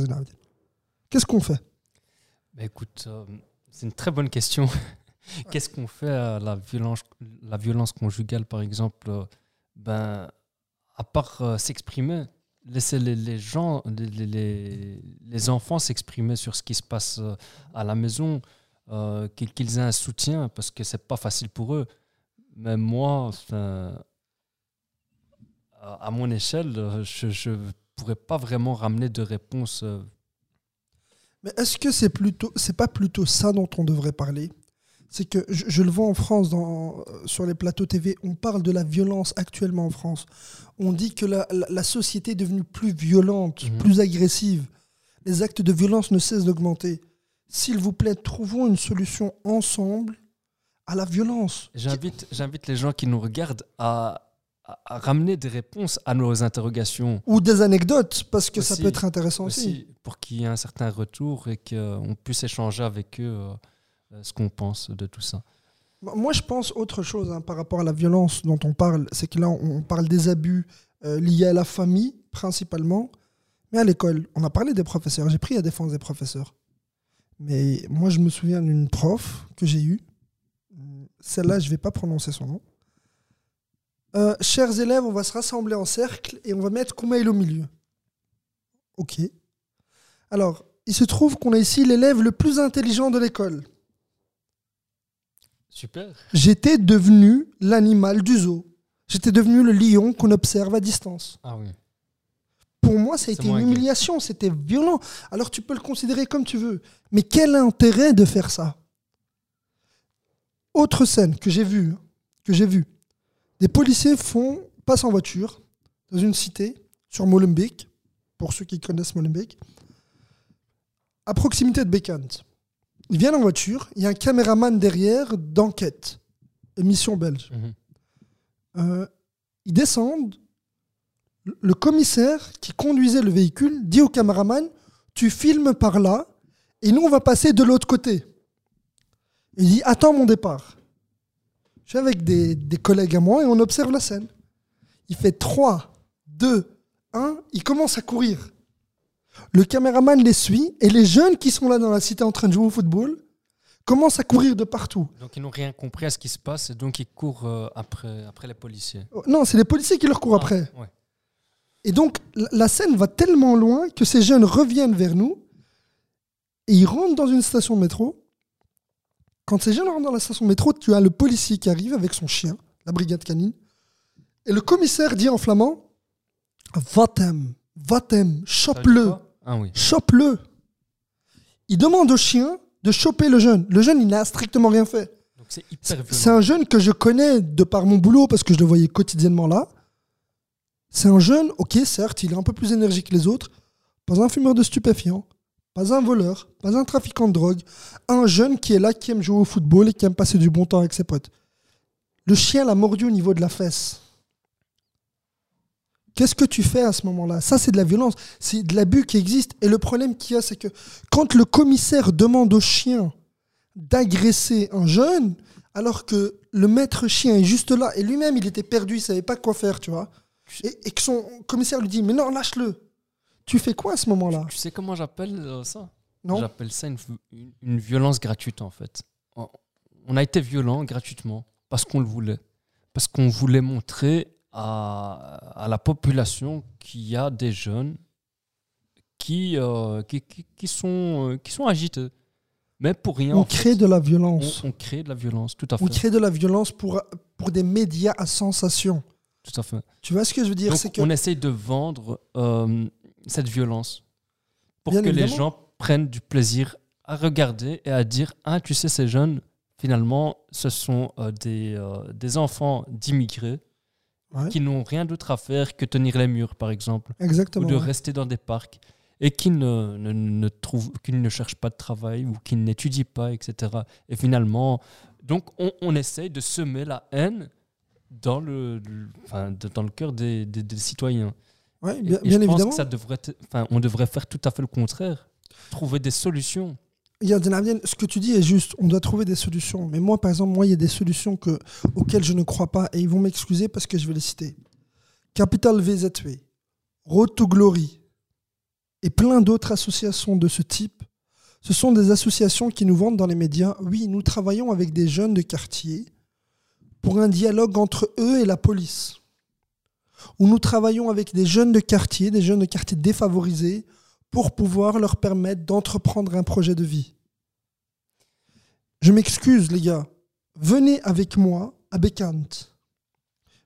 Speaker 1: Qu'est-ce qu'on fait?
Speaker 2: Bah, écoute, euh, c'est une très bonne question. <laughs> <laughs> Qu'est-ce qu'on fait à la violence, la violence conjugale, par exemple euh, Ben, à part euh, s'exprimer, laisser les, gens, les, enfants s'exprimer sur ce qui se passe euh, à la maison, qu'ils aient un soutien, parce que c'est pas facile pour eux. Mais moi, à mon échelle, je ne pourrais pas vraiment ramener de réponse.
Speaker 1: Mais est-ce que c'est plutôt, c'est pas plutôt ça dont on devrait parler? C'est que je, je le vois en France, dans, sur les plateaux TV, on parle de la violence actuellement en France. On dit que la, la- la société est devenue plus violente,
Speaker 2: Mhm.
Speaker 1: plus agressive. Les actes de violence ne cessent d'augmenter. S'il vous plaît, trouvons une solution ensemble à la violence.
Speaker 2: J'invite, j'invite les gens qui nous regardent à, ramener des réponses à nos interrogations
Speaker 1: Ou des anecdotes, parce que ça peut être intéressant aussi.
Speaker 2: aussi, pour qu'il y ait un certain retour et qu'on puisse échanger avec eux euh, ce qu'on pense de tout ça.
Speaker 1: Moi, je pense autre chose hein, par rapport à la violence dont on parle. C'est que là, on parle des abus euh, liés à la famille, principalement. Mais à l'école, on a parlé des professeurs. J'ai pris la défense des professeurs. Mais moi, je me souviens d'une prof que j'ai eue. Celle-là, je ne vais pas prononcer son nom. Euh, chers élèves, on va se rassembler en cercle et on va mettre Koumail au milieu. Ok. Alors, il se trouve qu'on a ici l'élève le plus intelligent de l'école.
Speaker 2: Super.
Speaker 1: J'étais devenu l'animal du zoo. J'étais devenu le lion qu'on observe à distance.
Speaker 2: Ah oui.
Speaker 1: Pour moi, ça a été une humiliation, c'était violent. Alors tu peux le considérer comme tu veux. Mais quel intérêt de faire ça? Autre scène que j'ai vue, que j'ai vue. Des policiers font, passent en voiture dans une cité sur Molenbeek, pour ceux qui connaissent Molenbeek, à proximité de Bécante. Ils viennent en voiture, il y a un caméraman derrière d'enquête, émission belge.
Speaker 2: Mhm.
Speaker 1: Euh, ils descendent. Le- Le commissaire qui conduisait le véhicule dit au caméraman Tu filmes par là et nous on va passer de l'autre côté. Il dit Attends mon départ. Je suis avec des, des collègues à moi et on observe la scène. Il fait 3, 2, 1, il commence à courir. Le caméraman les suit et les jeunes qui sont là dans la cité en train de jouer au football commencent à courir de partout.
Speaker 2: Donc ils n'ont rien compris à ce qui se passe et donc ils courent euh, après, après les policiers.
Speaker 1: Oh, Non, c'est les policiers qui leur courent
Speaker 2: Ah,
Speaker 1: après.
Speaker 2: ouais.
Speaker 1: Et donc, la- scène va tellement loin que ces jeunes reviennent vers nous et ils rentrent dans une station de métro. Quand ces jeunes rentrent dans la station de métro, tu as le policier qui arrive avec son chien, la brigade canine, et le commissaire dit en flamand Va-t'em, va-t'em, chope-le,
Speaker 2: Ah oui.
Speaker 1: chope-le. Il demande au chien de choper le jeune. Le jeune, il n'a strictement rien fait.
Speaker 2: C'est hyper.
Speaker 1: C'est un jeune que je connais de par mon boulot parce que je le voyais quotidiennement là. C'est un jeune, ok, certes, il est un peu plus énergique que les autres. Pas un fumeur de stupéfiants, pas un voleur, pas un trafiquant de drogue. Un jeune qui est là, qui aime jouer au football et qui aime passer du bon temps avec ses potes. Le chien l'a mordu au niveau de la fesse. Qu'est-ce que tu fais à ce moment-là? Ça, c'est de la violence, c'est de l'abus qui existe. Et le problème qu'il y a, c'est que quand le commissaire demande au chien d'agresser un jeune, alors que le maître chien est juste là, et lui-même, il était perdu, il savait pas quoi faire, tu vois, et, et que son commissaire lui dit, mais non, lâche-le. Tu fais quoi à ce moment-là?
Speaker 2: Tu sais comment j'appelle euh, ça?
Speaker 1: Non
Speaker 2: J'appelle ça une, une- une violence gratuite en fait. On a été violent gratuitement parce qu'on le voulait. Parce qu'on voulait montrer à, à la population qu'il y a des jeunes qui, euh, qui, qui, qui sont, euh, qui sont agités. Mais pour rien.
Speaker 1: On
Speaker 2: fait.
Speaker 1: crée de la violence.
Speaker 2: on crée de la violence, tout à fait.
Speaker 1: On crée de la violence pour, pour des médias à sensation.
Speaker 2: Tout à fait.
Speaker 1: Tu vois ce que je veux dire
Speaker 2: Donc,
Speaker 1: que
Speaker 2: on essaye de vendre euh, cette violence pour
Speaker 1: Bien
Speaker 2: que les gens prennent du plaisir à regarder et à dire Ah, tu sais, ces jeunes, finalement, ce sont euh, des, euh, des enfants d'immigrés
Speaker 1: Ouais.
Speaker 2: qui n'ont rien d'autre à faire que tenir les murs, par exemple,
Speaker 1: exactement.
Speaker 2: ou de
Speaker 1: ouais.
Speaker 2: rester dans des parcs et qui ne, ne, ne trouvent, qui ne cherchent pas de travail ou qui n'étudient pas, etc. Et finalement, donc, on, on essaye de semer la haine dans le, le- enfin, de- dans le cœur des, des- des citoyens.
Speaker 1: Ouais, bien,
Speaker 2: et
Speaker 1: bien
Speaker 2: je pense
Speaker 1: évidemment.
Speaker 2: que ça devrait, enfin, on devrait faire tout à fait le contraire. Trouver des solutions.
Speaker 1: Ce que tu dis est juste, on doit trouver des solutions. Mais moi, par exemple, moi, il y a des solutions que, auxquelles je ne crois pas et ils vont m'excuser parce que je vais les citer. Capital VZW, Road to Glory et plein d'autres associations de ce type, ce sont des associations qui nous vendent dans les médias, oui, nous travaillons avec des jeunes de quartier pour un dialogue entre eux et la police. Ou nous travaillons avec des jeunes de quartier, des jeunes de quartier défavorisés, pour pouvoir leur permettre d'entreprendre un projet de vie. Je m'excuse, les gars. Venez avec moi à Bécant.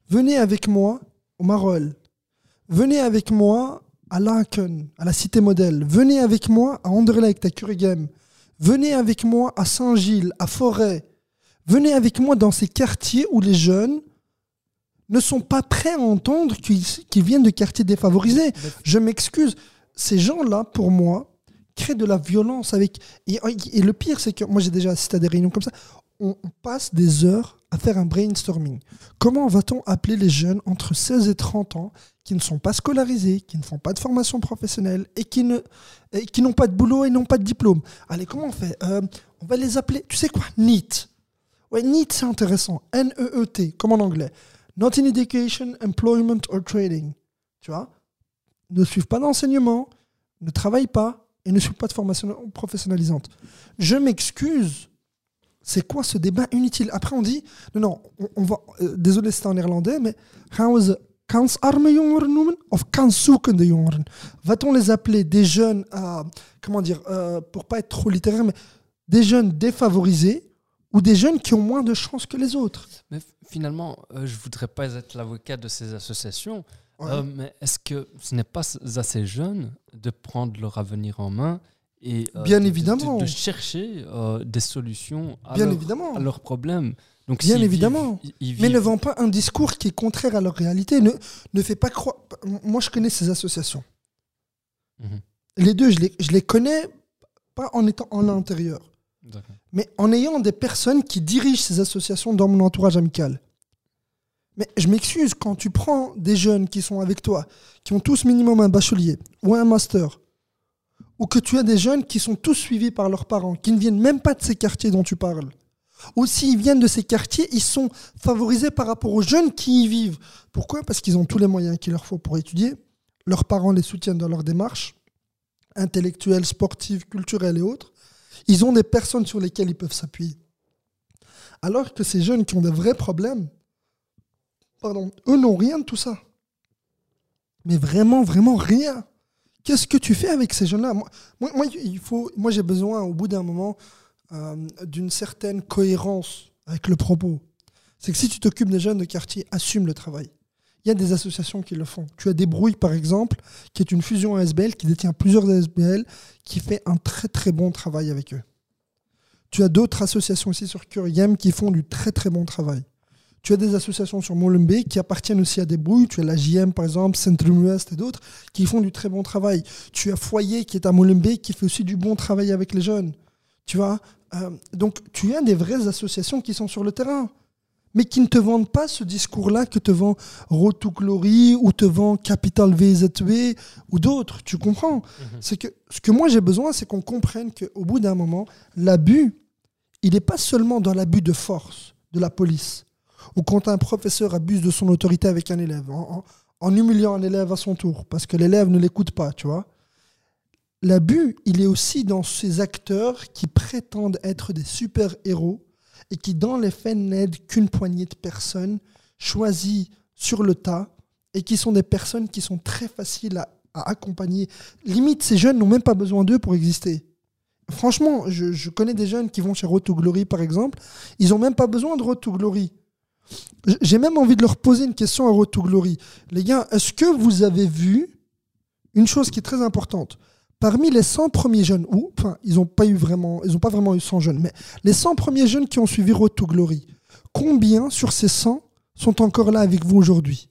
Speaker 1: Venez avec moi au Marolles. Venez avec moi à Laken, à la Cité Modèle. Venez avec moi à Anderlecht, à Kuregem. Venez avec moi à Saint-Gilles, à Forêt. Venez avec moi dans ces quartiers où les jeunes ne sont pas prêts à entendre qu'ils qu'ils viennent de quartiers défavorisés. Je m'excuse. Ces gens-là, pour moi, créent de la violence avec. Et, le pire, c'est que moi, j'ai déjà assisté à des réunions comme ça. On, passe des heures à faire un brainstorming. Comment va-t-on appeler les jeunes entre 16 et 30 ans qui ne sont pas scolarisés, qui ne font pas de formation professionnelle et qui ne qui n'ont pas de boulot et n'ont pas de diplôme? Allez, comment on fait? Euh, On va les appeler. Tu sais quoi? NEET. Ouais, NEET, c'est intéressant. N-E-E-T, comme en anglais. Not in education, employment or trading. Tu vois? Ne suivent pas d'enseignement, ne travaillent pas et ne suivent pas de formation professionnalisante. Je m'excuse. C'est quoi ce débat inutile? Après, on dit, non, non, on, va, euh, désolé, c'était en néerlandais, mais Va-t-on les appeler des jeunes, à, comment dire, euh, pour pas être trop littéraire, mais des jeunes défavorisés ou des jeunes qui ont moins de chances que les autres?
Speaker 2: Mais finalement, euh, je voudrais pas être l'avocat de ces associations,
Speaker 1: Ouais.
Speaker 2: euh, mais est-ce que ce n'est pas ces jeunes de prendre leur avenir en main et euh,
Speaker 1: Bien
Speaker 2: de- de-
Speaker 1: évidemment.
Speaker 2: de, de chercher euh, des solutions à,
Speaker 1: Bien
Speaker 2: leur-
Speaker 1: évidemment.
Speaker 2: à leurs problèmes? Donc,
Speaker 1: Bien évidemment.
Speaker 2: vivent- ils- ils
Speaker 1: Mais ne
Speaker 2: vivent-
Speaker 1: vend pas un discours qui est contraire à leur réalité. Ne, ne fait pas croire. Moi, je connais ces associations.
Speaker 2: Mhm.
Speaker 1: Les deux, je les, je les connais pas en étant en l'intérieur, mais en ayant des personnes qui dirigent ces associations dans mon entourage amical. Mais je m'excuse, quand tu prends des jeunes qui sont avec toi, qui ont tous minimum un bachelier ou un master, ou que tu as des jeunes qui sont tous suivis par leurs parents, qui ne viennent même pas de ces quartiers dont tu parles, ou s'ils viennent de ces quartiers, ils sont favorisés par rapport aux jeunes qui y vivent. Pourquoi? Parce qu'ils ont tous les moyens qu'il leur faut pour étudier, leurs parents les soutiennent dans leur démarche, intellectuelle, sportive, culturelle et autres. Ils ont des personnes sur lesquelles ils peuvent s'appuyer. Alors que ces jeunes qui ont des vrais problèmes, pardon, eux n'ont rien de tout ça. Mais vraiment, vraiment rien. Qu'est-ce que tu fais avec ces jeunes-là? Moi, moi, moi, j'ai besoin, au bout d'un moment, euh, d'une certaine cohérence avec le propos. C'est que si tu t'occupes des jeunes de quartier, assume le travail. Il y a des associations qui le font. Tu as Débrouille, par exemple, qui est une fusion ASBL, qui détient plusieurs ASBL, qui fait un très très bon travail avec eux. Tu as d'autres associations aussi sur Curiem qui font du très très bon travail. Tu as des associations sur Molenbeek qui appartiennent aussi à des brouilles. Tu as la JM, par exemple, Centrum Ouest et d'autres qui font du très bon travail. Tu as Foyer qui est à Molenbeek qui fait aussi du bon travail avec les jeunes. Tu vois euh, Donc, tu as des vraies associations qui sont sur le terrain, mais qui ne te vendent pas ce discours-là que te vend Road to Glory ou te vend Capital VZW ou d'autres. Tu comprends?
Speaker 2: Mhm.
Speaker 1: C'est que ce que moi j'ai besoin, c'est qu'on comprenne qu'au bout d'un moment, l'abus, il n'est pas seulement dans l'abus de force de la police ou quand un professeur abuse de son autorité avec un élève, en, humiliant un élève à son tour, parce que l'élève ne l'écoute pas, tu vois. L'abus, il est aussi dans ces acteurs qui prétendent être des super-héros et qui, dans les faits, n'aident qu'une poignée de personnes choisies sur le tas et qui sont des personnes qui sont très faciles à, accompagner. Limite, ces jeunes n'ont même pas besoin d'eux pour exister. Franchement, je, connais des jeunes qui vont chez Road par exemple, ils n'ont même pas besoin de Road. J'ai même envie de leur poser une question à Road to Glory. Les gars, est-ce que vous avez vu une chose qui est très importante? Parmi les 100 premiers jeunes, ou, enfin, ils n'ont pas eu vraiment, pas vraiment eu 100 jeunes, mais les 100 premiers jeunes qui ont suivi Road to Glory, combien sur ces 100 sont encore là avec vous aujourd'hui?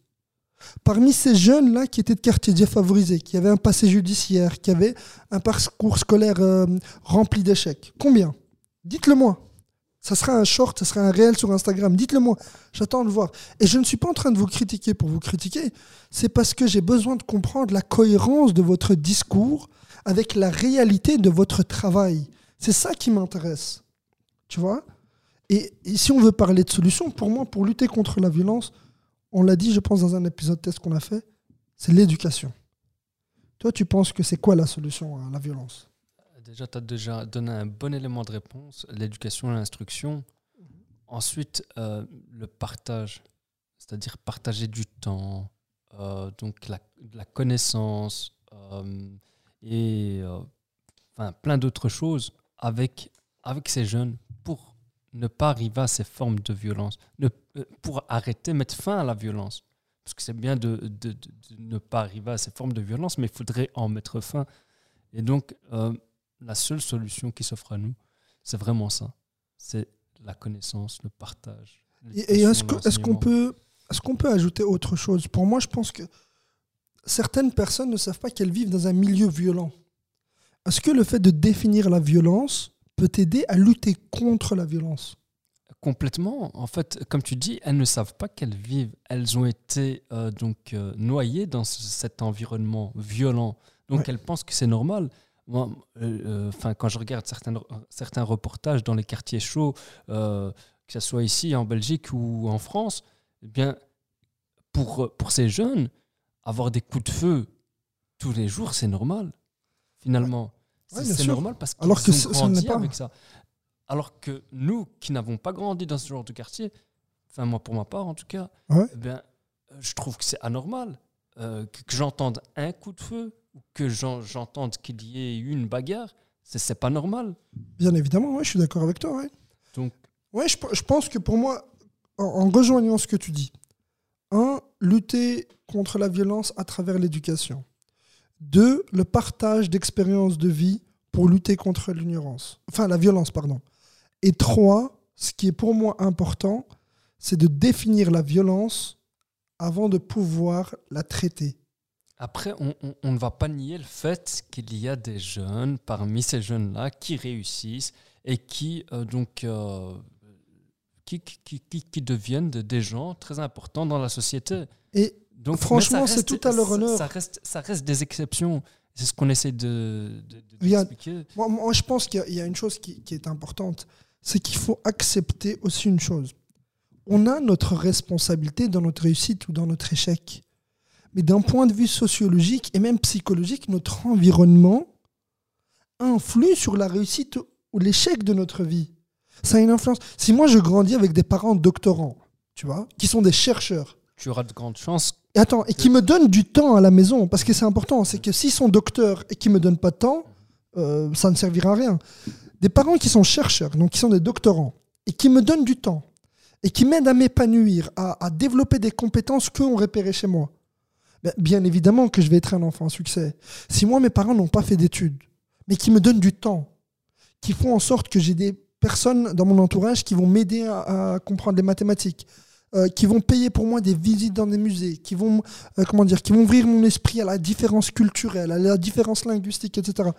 Speaker 1: Parmi ces jeunes-là qui étaient de quartiers défavorisés, qui avaient un passé judiciaire, qui avaient un parcours scolaire euh, rempli d'échecs, combien? Dites-le moi. Ça sera un short, ça sera un réel sur Instagram. Dites-le moi. J'attends de voir. Et je ne suis pas en train de vous critiquer pour vous critiquer. C'est parce que j'ai besoin de comprendre la cohérence de votre discours avec la réalité de votre travail. C'est ça qui m'intéresse. Tu vois? Et, et si on veut parler de solutions, pour moi, pour lutter contre la violence, on l'a dit, je pense, dans un épisode test qu'on a fait, c'est l'éducation. Toi, tu penses que c'est quoi la solution à la violence?
Speaker 2: Déjà, tu as déjà donné un bon élément de réponse, l'éducation et l'instruction. Ensuite, euh, le partage, c'est-à-dire partager du temps, euh, donc la, la connaissance euh, et euh, enfin, plein d'autres choses avec, avec ces jeunes pour ne pas arriver à ces formes de violence, ne- pour arrêter, mettre fin à la violence. Parce que c'est bien de, de- de- de ne pas arriver à ces formes de violence, mais il faudrait en mettre fin. Et donc, euh, la seule solution qui s'offre à nous, c'est vraiment ça. C'est la connaissance, le partage.
Speaker 1: Et, et est-ce
Speaker 2: l'éducation,
Speaker 1: que- est-ce qu'on peut, est qu'on peut ajouter autre chose? Pour moi, je pense que certaines personnes ne savent pas qu'elles vivent dans un milieu violent. Est-ce que le fait de définir la violence peut t'aider à lutter contre la violence?
Speaker 2: Complètement. En fait, comme tu dis, elles ne savent pas qu'elles vivent. Elles ont été euh, donc euh, noyées dans ce- cet environnement violent. Donc
Speaker 1: Ouais.
Speaker 2: elles pensent que c'est normal. Moi, euh, euh, enfin, quand je regarde certains, certains reportages dans les quartiers chauds, euh, que ce soit ici en Belgique ou en France, eh bien, pour, pour ces jeunes, avoir des coups de feu tous les jours, c'est normal. Finalement,
Speaker 1: Ouais,
Speaker 2: C'est- normal parce qu'ils ont grandi
Speaker 1: pas.
Speaker 2: avec ça. Alors que nous, qui n'avons pas grandi dans ce genre de quartier, enfin moi pour ma part en tout cas,
Speaker 1: Ouais.
Speaker 2: eh bien, je trouve que c'est anormal euh, que, que j'entende un coup de feu que j'en- j'entende qu'il y ait eu une bagarre. C'est- C'est pas normal.
Speaker 1: Bien évidemment, ouais, je suis d'accord avec toi. Ouais.
Speaker 2: Donc,
Speaker 1: Ouais, je, je pense que pour moi, en, en rejoignant ce que tu dis, un, lutter contre la violence à travers l'éducation. Deux, le partage d'expériences de vie pour lutter contre l'ignorance. Enfin, la violence, pardon. Et trois, ce qui est pour moi important, c'est de définir la violence avant de pouvoir la traiter.
Speaker 2: Après, on, on- on ne va pas nier le fait qu'il y a des jeunes parmi ces jeunes-là qui réussissent et qui euh, donc euh, qui, qui, qui- qui- deviennent de- des gens très importants dans la société.
Speaker 1: Et
Speaker 2: Donc,
Speaker 1: Franchement, c'est tout à leur honneur.
Speaker 2: Ça reste, ça reste des exceptions. C'est ce qu'on essaie de, de.
Speaker 1: Moi, moi, je pense qu'il y a- il y, a une chose qui, qui est importante, c'est qu'il faut accepter aussi une chose. On a notre responsabilité dans notre réussite ou dans notre échec. Mais d'un point de vue sociologique et même psychologique, notre environnement influe sur la réussite ou l'échec de notre vie. Ça a une influence. Si moi je grandis avec des parents doctorants, tu vois, qui sont des chercheurs,
Speaker 2: Tu auras de grandes chances.
Speaker 1: et attends, et qui me donnent du temps à la maison, parce que c'est important, c'est que s'ils sont docteurs et qui me donnent pas de temps, euh, ça ne servira à rien. Des parents qui sont chercheurs, donc qui sont des doctorants, et qui me donnent du temps, et qui m'aident à m'épanouir, à, à développer des compétences qu'eux ont repérées chez moi. Ben, bien évidemment que je vais être un enfant à succès. Si moi, mes parents n'ont pas fait d'études, mais qui me donnent du temps, qui font en sorte que j'ai des personnes dans mon entourage qui vont m'aider à, comprendre les mathématiques, euh, qui vont payer pour moi des visites dans des musées, qui vont, euh, dire, qui vont ouvrir mon esprit à la différence culturelle, à la différence linguistique, etc.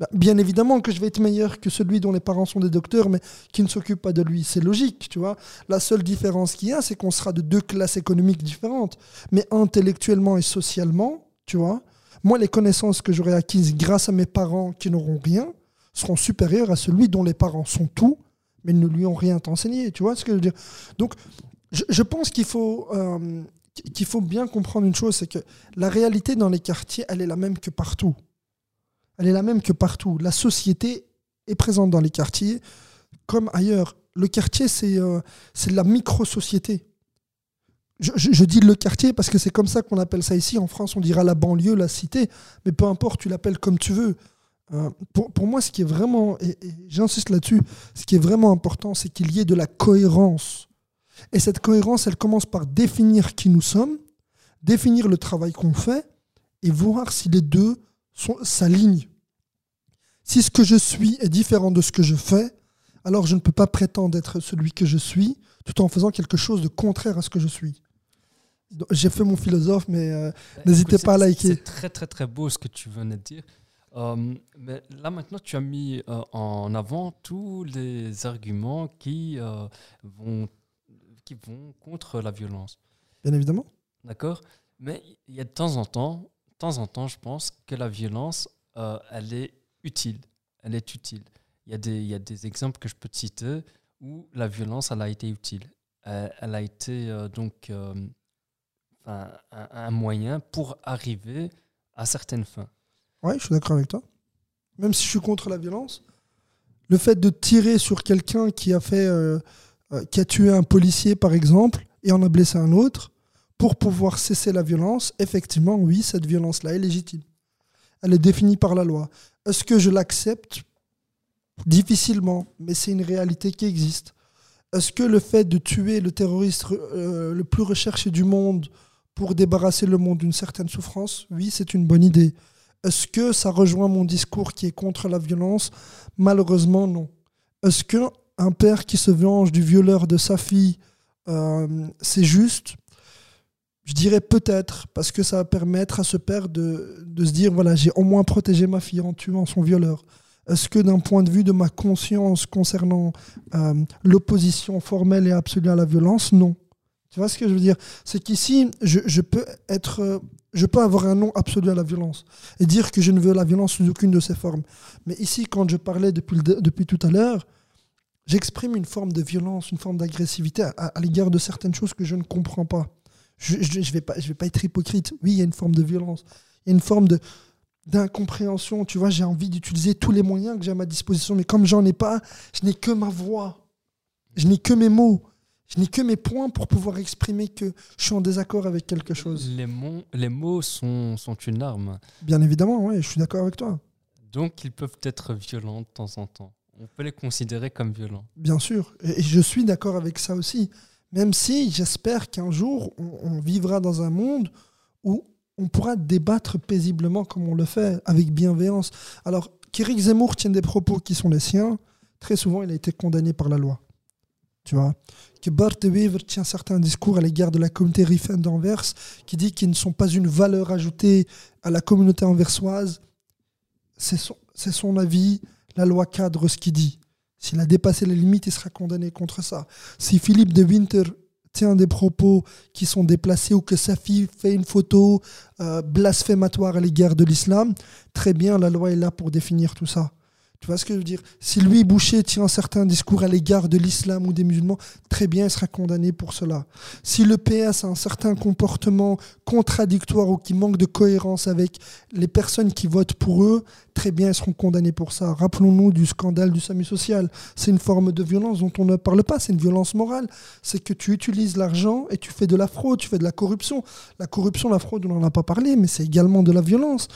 Speaker 1: Bah, bien évidemment que je vais être meilleur que celui dont les parents sont des docteurs, mais qui ne s'occupe pas de lui. C'est logique, tu vois. La seule différence qu'il y a, c'est qu'on sera de deux classes économiques différentes. Mais intellectuellement et socialement, tu vois, moi, les connaissances que j'aurai acquises grâce à mes parents qui n'auront rien seront supérieures à celui dont les parents sont tout, mais ne lui ont rien enseigné. Tu vois ce que je veux dire Donc, je, pense qu'il faut, euh, qu'il faut bien comprendre une chose, c'est que la réalité dans les quartiers, elle est la même que partout elle est la même que partout. La société est présente dans les quartiers comme ailleurs. Le quartier, c'est euh, la micro-société. Je, dis le quartier parce que c'est comme ça qu'on appelle ça ici. En France, on dira la banlieue, la cité, mais peu importe, tu l'appelles comme tu veux. Euh, pour, moi, ce qui est vraiment, et j'insiste là-dessus, ce qui est vraiment important, c'est qu'il y ait de la cohérence. Et cette cohérence, elle commence par définir qui nous sommes, définir le travail qu'on fait, et voir si les deux s'aligne. Si ce que je suis est différent de ce que je fais, alors je ne peux pas prétendre être celui que je suis tout en faisant quelque chose de contraire à ce que je suis. J'ai fait mon philosophe, mais euh, bah, n'hésitez pas à liker.
Speaker 2: C'est très très très beau ce que tu venais de dire. Euh, mais là maintenant, tu as mis euh, en avant tous les arguments qui, vont, qui vont contre la violence.
Speaker 1: Bien évidemment.
Speaker 2: D'accord? Mais il y a de temps en temps temps en temps, je pense que la violence, euh, elle est utile. Elle est utile. Il y, a des, il y a des exemples que je peux te citer où la violence, elle a été utile. Elle, a été euh, donc euh, un, un, moyen pour arriver à certaines fins.
Speaker 1: Oui, je suis d'accord avec toi. Même si je suis contre la violence, le fait de tirer sur quelqu'un qui a fait, qui a tué un policier, par exemple, et en a blessé un autre, pour pouvoir cesser la violence, effectivement, oui, cette violence-là est légitime. Elle est définie par la loi. Est-ce que je l'accepte? Difficilement, mais c'est une réalité qui existe. Est-ce que le fait de tuer le terroriste euh, le plus recherché du monde pour débarrasser le monde d'une certaine souffrance? Oui, c'est une bonne idée. Est-ce que ça rejoint mon discours qui est contre la violence? Malheureusement, non. Est-ce qu'un père qui se venge du violeur de sa fille, euh, c'est juste? Je dirais peut-être, parce que ça va permettre à ce père de, se dire, voilà, j'ai au moins protégé ma fille en tuant son violeur. Est-ce que d'un point de vue de ma conscience concernant euh, l'opposition formelle et absolue à la violence, non. Tu vois ce que je veux dire? C'est qu'ici, je, peux être, euh, je peux avoir un non absolu à la violence et dire que je ne veux la violence sous aucune de ses formes. Mais ici, quand je parlais depuis, depuis tout à l'heure, j'exprime une forme de violence, une forme d'agressivité à l'égard de certaines choses que je ne comprends pas. Je ne vais, pas, je vais pas être hypocrite. Oui, il y a une forme de violence. Il y a une forme de d'incompréhension. Tu vois, j'ai envie d'utiliser tous les moyens que j'ai à ma disposition, mais comme j'en ai pas, je n'ai que ma voix. Je n'ai que mes mots. Je n'ai que mes points pour pouvoir exprimer que je suis en désaccord avec quelque chose.
Speaker 2: Les mots, les mots sont, sont une arme.
Speaker 1: Bien évidemment, oui, je suis d'accord avec toi.
Speaker 2: Donc ils peuvent être violents de temps en temps. On peut les considérer comme violents.
Speaker 1: Bien sûr, et je suis d'accord avec ça aussi. Même si j'espère qu'un jour, on, vivra dans un monde où on pourra débattre paisiblement comme on le fait, avec bienveillance. Alors, qu'Éric Zemmour tienne des propos qui sont les siens, très souvent, il a été condamné par la loi. Tu vois? Que Bart de Wever tient certains discours à l'égard de la communauté Riffen d'Anvers, qui dit qu'ils ne sont pas une valeur ajoutée à la communauté anversoise. C'est son, son avis, la loi cadre ce qu'il dit. S'il a dépassé les limites, il sera condamné contre ça. Si Philippe de Winter tient des propos qui sont déplacés ou que sa fille fait une photo euh, blasphématoire à l'égard de l'islam, très bien, la loi est là pour définir tout ça. Tu vois ce que je veux dire? Si Louis Boucher tient un certain discours à l'égard de l'islam ou des musulmans, très bien, il sera condamné pour cela. Si le PS a un certain comportement contradictoire ou qui manque de cohérence avec les personnes qui votent pour eux, très bien, ils seront condamnés pour ça. Rappelons-nous du scandale du SAMU social. C'est une forme de violence dont on ne parle pas, c'est une violence morale. C'est que tu utilises l'argent et tu fais de la fraude, tu fais de la corruption. La corruption, la fraude, on n'en a pas parlé, mais c'est également de la violence.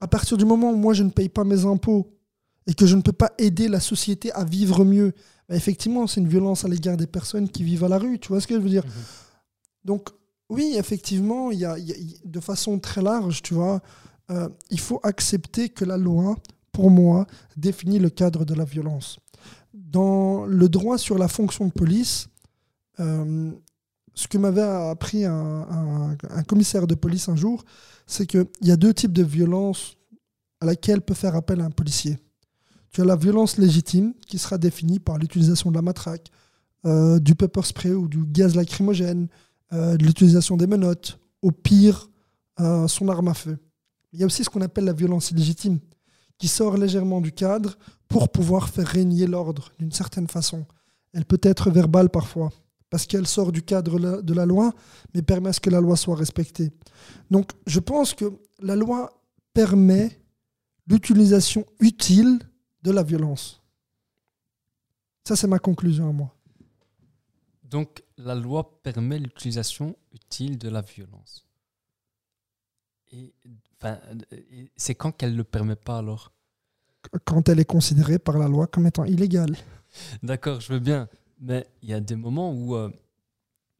Speaker 1: À partir du moment où moi je ne paye pas mes impôts, et que je ne peux pas aider la société à vivre mieux, bah, effectivement, c'est une violence à l'égard des personnes qui vivent à la rue. Tu vois ce que je veux dire? Mhm. Donc, oui, effectivement, il y, a, de façon très large, tu vois, euh, il faut accepter que la loi, pour moi, définit le cadre de la violence. dans le droit sur la fonction de police, euh, ce que m'avait appris un, commissaire de police un jour, c'est qu'il y a deux types de violence à laquelle peut faire appel un policier. Tu as la violence légitime, qui sera définie par l'utilisation de la matraque, euh, du pepper spray ou du gaz lacrymogène, euh, de l'utilisation des menottes, au pire, son arme à feu. Il y a aussi ce qu'on appelle la violence illégitime, qui sort légèrement du cadre pour pouvoir faire régner l'ordre d'une certaine façon. Elle peut être verbale parfois, parce qu'elle sort du cadre de la loi, mais permet à ce que la loi soit respectée. Donc je pense que la loi permet l'utilisation utile de la violence. Ça, c'est ma conclusion à moi.
Speaker 2: Donc la loi permet l'utilisation utile de la violence. Et c'est quand qu'elle ne le permet pas alors?
Speaker 1: Quand elle est considérée par la loi comme étant illégale. <laughs>
Speaker 2: D'accord, je veux bien. Mais il y a des moments où euh,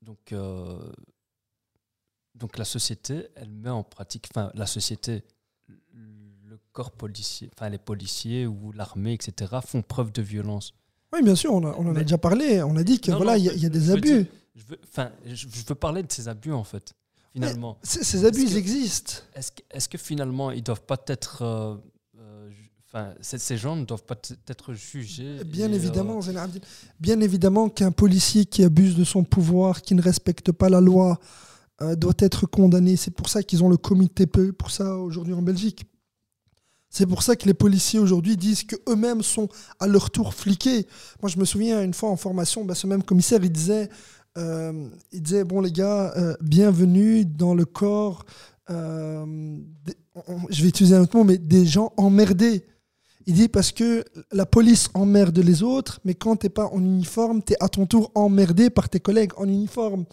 Speaker 2: donc, euh, donc la société, elle met en pratique, enfin la société, corps policier, enfin les policiers ou l'armée, etc., font preuve de violence.
Speaker 1: Oui, bien sûr, on, en a déjà parlé. On a dit que voilà, il y, a des abus.
Speaker 2: je, veux, je veux parler de ces abus en fait finalement.
Speaker 1: Ces abus, existent.
Speaker 2: Est-ce que, est que, finalement, ils doivent pas être. Euh, euh, enfin, ces gens ne doivent pas être jugés.
Speaker 1: Bien évidemment, euh, bien évidemment qu'un policier qui abuse de son pouvoir, qui ne respecte pas la loi, doit être condamné. C'est pour ça qu'ils ont le comité PE pour ça aujourd'hui en Belgique. C'est pour ça que les policiers aujourd'hui disent qu'eux-mêmes sont à leur tour fliqués. Moi, je me souviens une fois en formation, bah, ce même commissaire, il disait euh, il disait Bon, les gars, euh, bienvenue dans le corps, euh, je vais utiliser un autre mot, mais des gens emmerdés. Il dit Parce que la police emmerde les autres, mais quand tu n'es pas en uniforme, tu es à ton tour emmerdé par tes collègues en uniforme.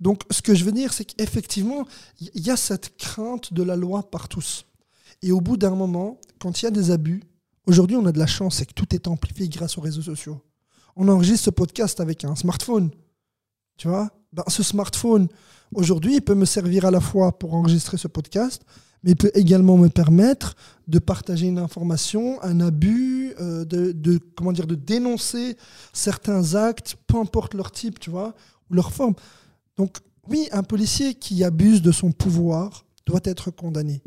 Speaker 1: Donc, ce que je veux dire, c'est qu'effectivement, il y a cette crainte de la loi par tous. Et au bout d'un moment, quand il y a des abus, aujourd'hui, on a de la chance, c'est que tout est amplifié grâce aux réseaux sociaux. On enregistre ce podcast avec un smartphone. Tu vois? Ben, Ce smartphone, aujourd'hui, il peut me servir à la fois pour enregistrer ce podcast, mais il peut également me permettre de partager une information, un abus, euh, de, comment dire, de dénoncer certains actes, peu importe leur type, tu vois, ou leur forme. Donc, oui, un policier qui abuse de son pouvoir doit être condamné.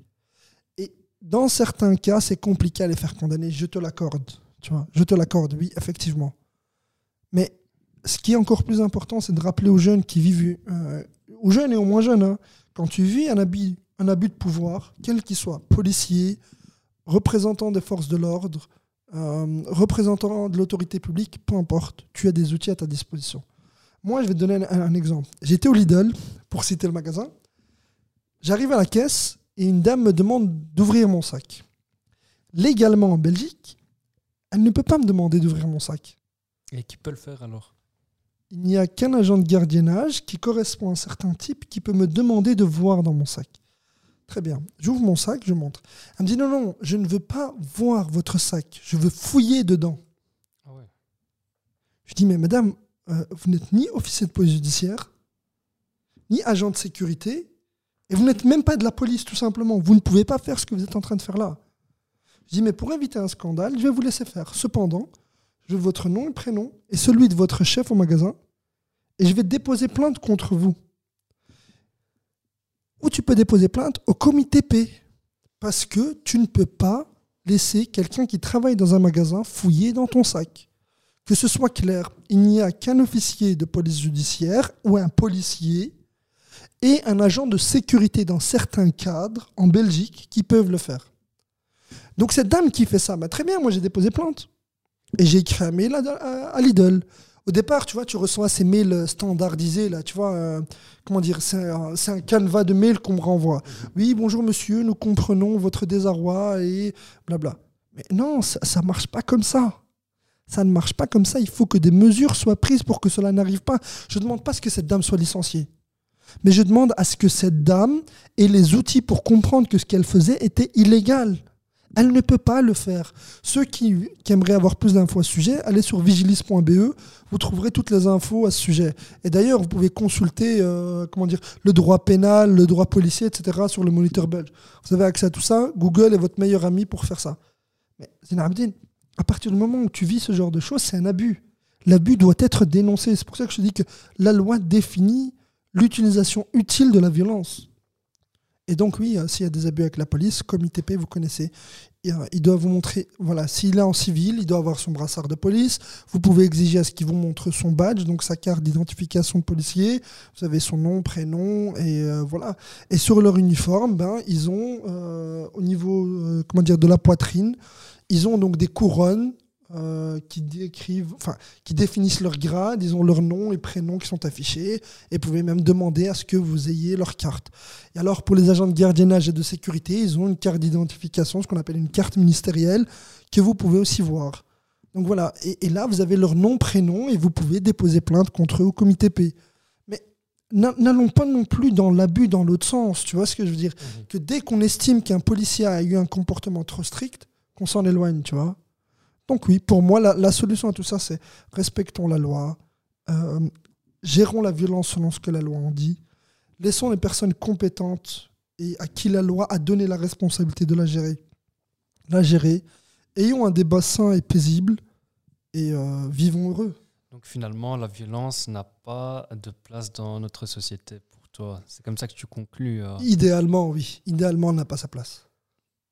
Speaker 1: Dans certains cas, c'est compliqué à les faire condamner, je te l'accorde. Tu vois, je te l'accorde, oui, effectivement. Mais ce qui est encore plus important, c'est de rappeler aux jeunes qui vivent, euh, aux jeunes et aux moins jeunes, hein, quand tu vis un abus, un abus de pouvoir, quel qu'il soit, policier, représentant des forces de l'ordre, euh, représentant de l'autorité publique, peu importe, tu as des outils à ta disposition. Moi, je vais te donner un, exemple. J'étais au Lidl, pour citer le magasin. J'arrive à la caisse et une dame me demande d'ouvrir mon sac. Légalement en Belgique, elle ne peut pas me demander d'ouvrir mon sac.
Speaker 2: Et qui peut le faire alors?
Speaker 1: Il n'y a qu'un agent de gardiennage qui correspond à un certain type qui peut me demander de voir dans mon sac. Très bien. J'ouvre mon sac, je montre. Elle me dit non, non, je ne veux pas voir votre sac. Je veux fouiller dedans. Ah je dis mais madame, euh, vous n'êtes ni officier de police judiciaire, ni agent de sécurité, et vous n'êtes même pas de la police tout simplement. Vous ne pouvez pas faire ce que vous êtes en train de faire là. Je dis mais pour éviter un scandale, je vais vous laisser faire. Cependant, je veux votre nom et prénom et celui de votre chef au magasin et je vais déposer plainte contre vous. Ou tu peux déposer plainte au comité P parce que tu ne peux pas laisser quelqu'un qui travaille dans un magasin fouiller dans ton sac. Que ce soit clair, il n'y a qu'un officier de police judiciaire ou un policier et un agent de sécurité dans certains cadres en Belgique qui peuvent le faire. Donc cette dame qui fait ça, bah très bien, moi j'ai déposé plainte. Et j'ai écrit un mail à, Lidl. Au départ, tu vois, tu reçois ces mails standardisés, là, tu vois, euh, comment dire, c'est un, canevas de mails qu'on me renvoie. Oui, bonjour monsieur, nous comprenons votre désarroi et blabla. Mais non, ça ne marche pas comme ça. Ça ne marche pas comme ça. Il faut que des mesures soient prises pour que cela n'arrive pas. Je ne demande pas que cette dame soit licenciée. Mais je demande à ce que cette dame ait les outils pour comprendre que ce qu'elle faisait était illégal. Elle ne peut pas le faire. Ceux qui, aimeraient avoir plus d'infos à ce sujet, allez sur vigilis.be, vous trouverez toutes les infos à ce sujet. Et d'ailleurs, vous pouvez consulter euh, comment dire, le droit pénal, le droit policier, etc. sur le moniteur belge. Vous avez accès à tout ça. Google est votre meilleur ami pour faire ça. Mais Zina à partir du moment où tu vis ce genre de choses, c'est un abus. L'abus doit être dénoncé. C'est pour ça que je dis que la loi définit l'utilisation utile de la violence. Et donc oui, euh, s'il y a des abus avec la police, comme ITP, vous connaissez, il doit vous montrer, voilà, s'il est en civil, il doit avoir son brassard de police. Vous pouvez exiger à ce qu'il vous montre son badge, donc sa carte d'identification de policier. Vous avez son nom, prénom, et euh, voilà. Et sur leur uniforme, ben, ils ont, euh, au niveau, comment dire, de la poitrine, ils ont donc des couronnes euh, qui décrivent, enfin, qui définissent leur grade, ils ont leurs noms et prénoms qui sont affichés, et pouvez même demander à ce que vous ayez leur carte. Et alors, pour les agents de gardiennage et de sécurité, ils ont une carte d'identification, ce qu'on appelle une carte ministérielle, que vous pouvez aussi voir. Donc voilà, et, là, vous avez leur nom, prénom, et vous pouvez déposer plainte contre eux au comité P. Mais n'allons pas non plus dans l'abus dans l'autre sens, tu vois ce que je veux dire? Mmh. Que dès qu'on estime qu'un policier a eu un comportement trop strict, qu'on s'en éloigne, tu vois? Donc oui, pour moi, la, solution à tout ça, c'est respectons la loi, euh, gérons la violence selon ce que la loi en dit, laissons les personnes compétentes et à qui la loi a donné la responsabilité de la gérer, la gérer, ayons un débat sain et paisible et euh, vivons heureux.
Speaker 2: Donc finalement, la violence n'a pas de place dans notre société pour toi. C'est comme ça que tu conclus. Euh.
Speaker 1: Idéalement, oui. Idéalement, elle n'a pas sa place.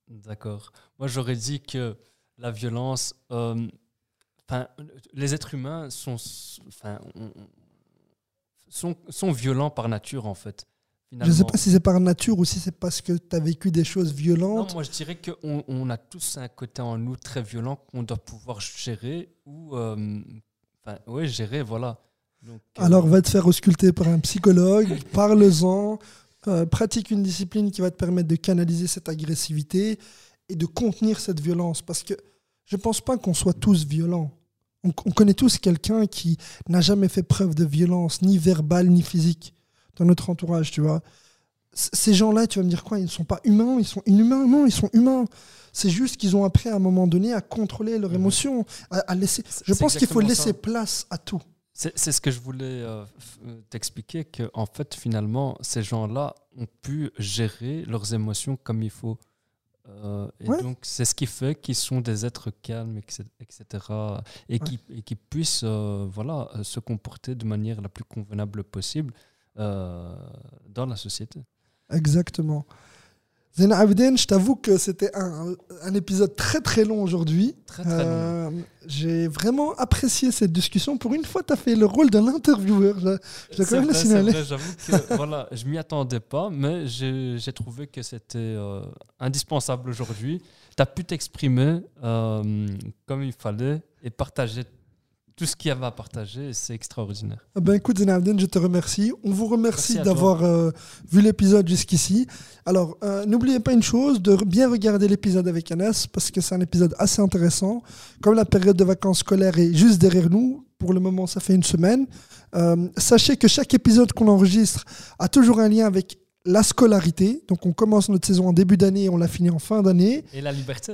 Speaker 2: D'accord. Moi, j'aurais dit que la violence. Euh, les êtres humains sont, sont, sont, violents par nature, en fait.
Speaker 1: Je ne sais pas si c'est par nature ou si c'est parce que tu as vécu des choses violentes.
Speaker 2: Non, moi je dirais qu'on on a tous un côté en nous très violent qu'on doit pouvoir gérer ou. Euh, enfin, oui, gérer, voilà.
Speaker 1: Donc, euh, Alors, va te faire ausculter par un psychologue, <laughs> parle-en, pratique une discipline qui va te permettre de canaliser cette agressivité et de contenir cette violence. Parce que je ne pense pas qu'on soit tous violents. On, connaît tous quelqu'un qui n'a jamais fait preuve de violence, ni verbale, ni physique, dans notre entourage, tu vois. ces gens-là, tu vas me dire quoi Ils ne sont pas humains, ils sont inhumains Non, ils sont humains. C'est juste qu'ils ont appris à un moment donné à contrôler leurs émotions, à, laisser. Je pense qu'il faut laisser place à tout.
Speaker 2: C'est ce que je voulais euh, euh, t'expliquer, que en fait, finalement, ces gens-là ont pu gérer leurs émotions comme il faut. Euh, et donc, c'est ce qui fait qu'ils sont des êtres calmes, etc. Et, qui, et qui puissent euh, voilà, se comporter de manière la plus convenable possible euh, dans la société.
Speaker 1: Exactement. Zena Abden, je t'avoue que c'était un, un, épisode très très long aujourd'hui.
Speaker 2: Très très long. Euh,
Speaker 1: j'ai vraiment apprécié cette discussion. Pour une fois, tu as fait le rôle d'un intervieweur. Je, je quand même le signaler.
Speaker 2: J'avoue que <laughs> voilà, je m'y attendais pas, mais j'ai trouvé que c'était euh, indispensable aujourd'hui. Tu as pu t'exprimer euh, comme il fallait et partager tout ce qu'il y avait à partager. C'est extraordinaire.
Speaker 1: Ah ben écoute, Zenabden, je te remercie. On vous remercie d'avoir euh, vu l'épisode jusqu'ici. Alors, euh, n'oubliez pas une chose, de bien regarder l'épisode avec Anas, parce que c'est un épisode assez intéressant. Comme la période de vacances scolaires est juste derrière nous, pour le moment, ça fait une semaine. Euh, sachez que chaque épisode qu'on enregistre a toujours un lien avec la scolarité. Donc, on commence notre saison en début d'année et on la finit en fin d'année.
Speaker 2: Et la liberté.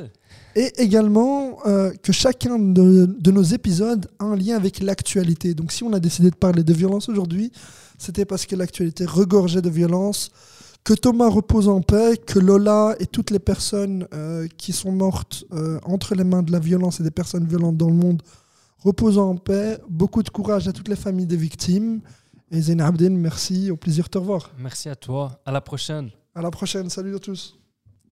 Speaker 1: Et également euh, que chacun de, nos épisodes a un lien avec l'actualité. Donc si on a décidé de parler de violence aujourd'hui, c'était parce que l'actualité regorgeait de violence. Que Thomas repose en paix, que Lola et toutes les personnes euh, qui sont mortes euh, entre les mains de la violence et des personnes violentes dans le monde reposent en paix. Beaucoup de courage à toutes les familles des victimes. Et Zain Abdin, merci, au plaisir de te revoir.
Speaker 2: Merci à toi. À la prochaine.
Speaker 1: À la prochaine. Salut à tous.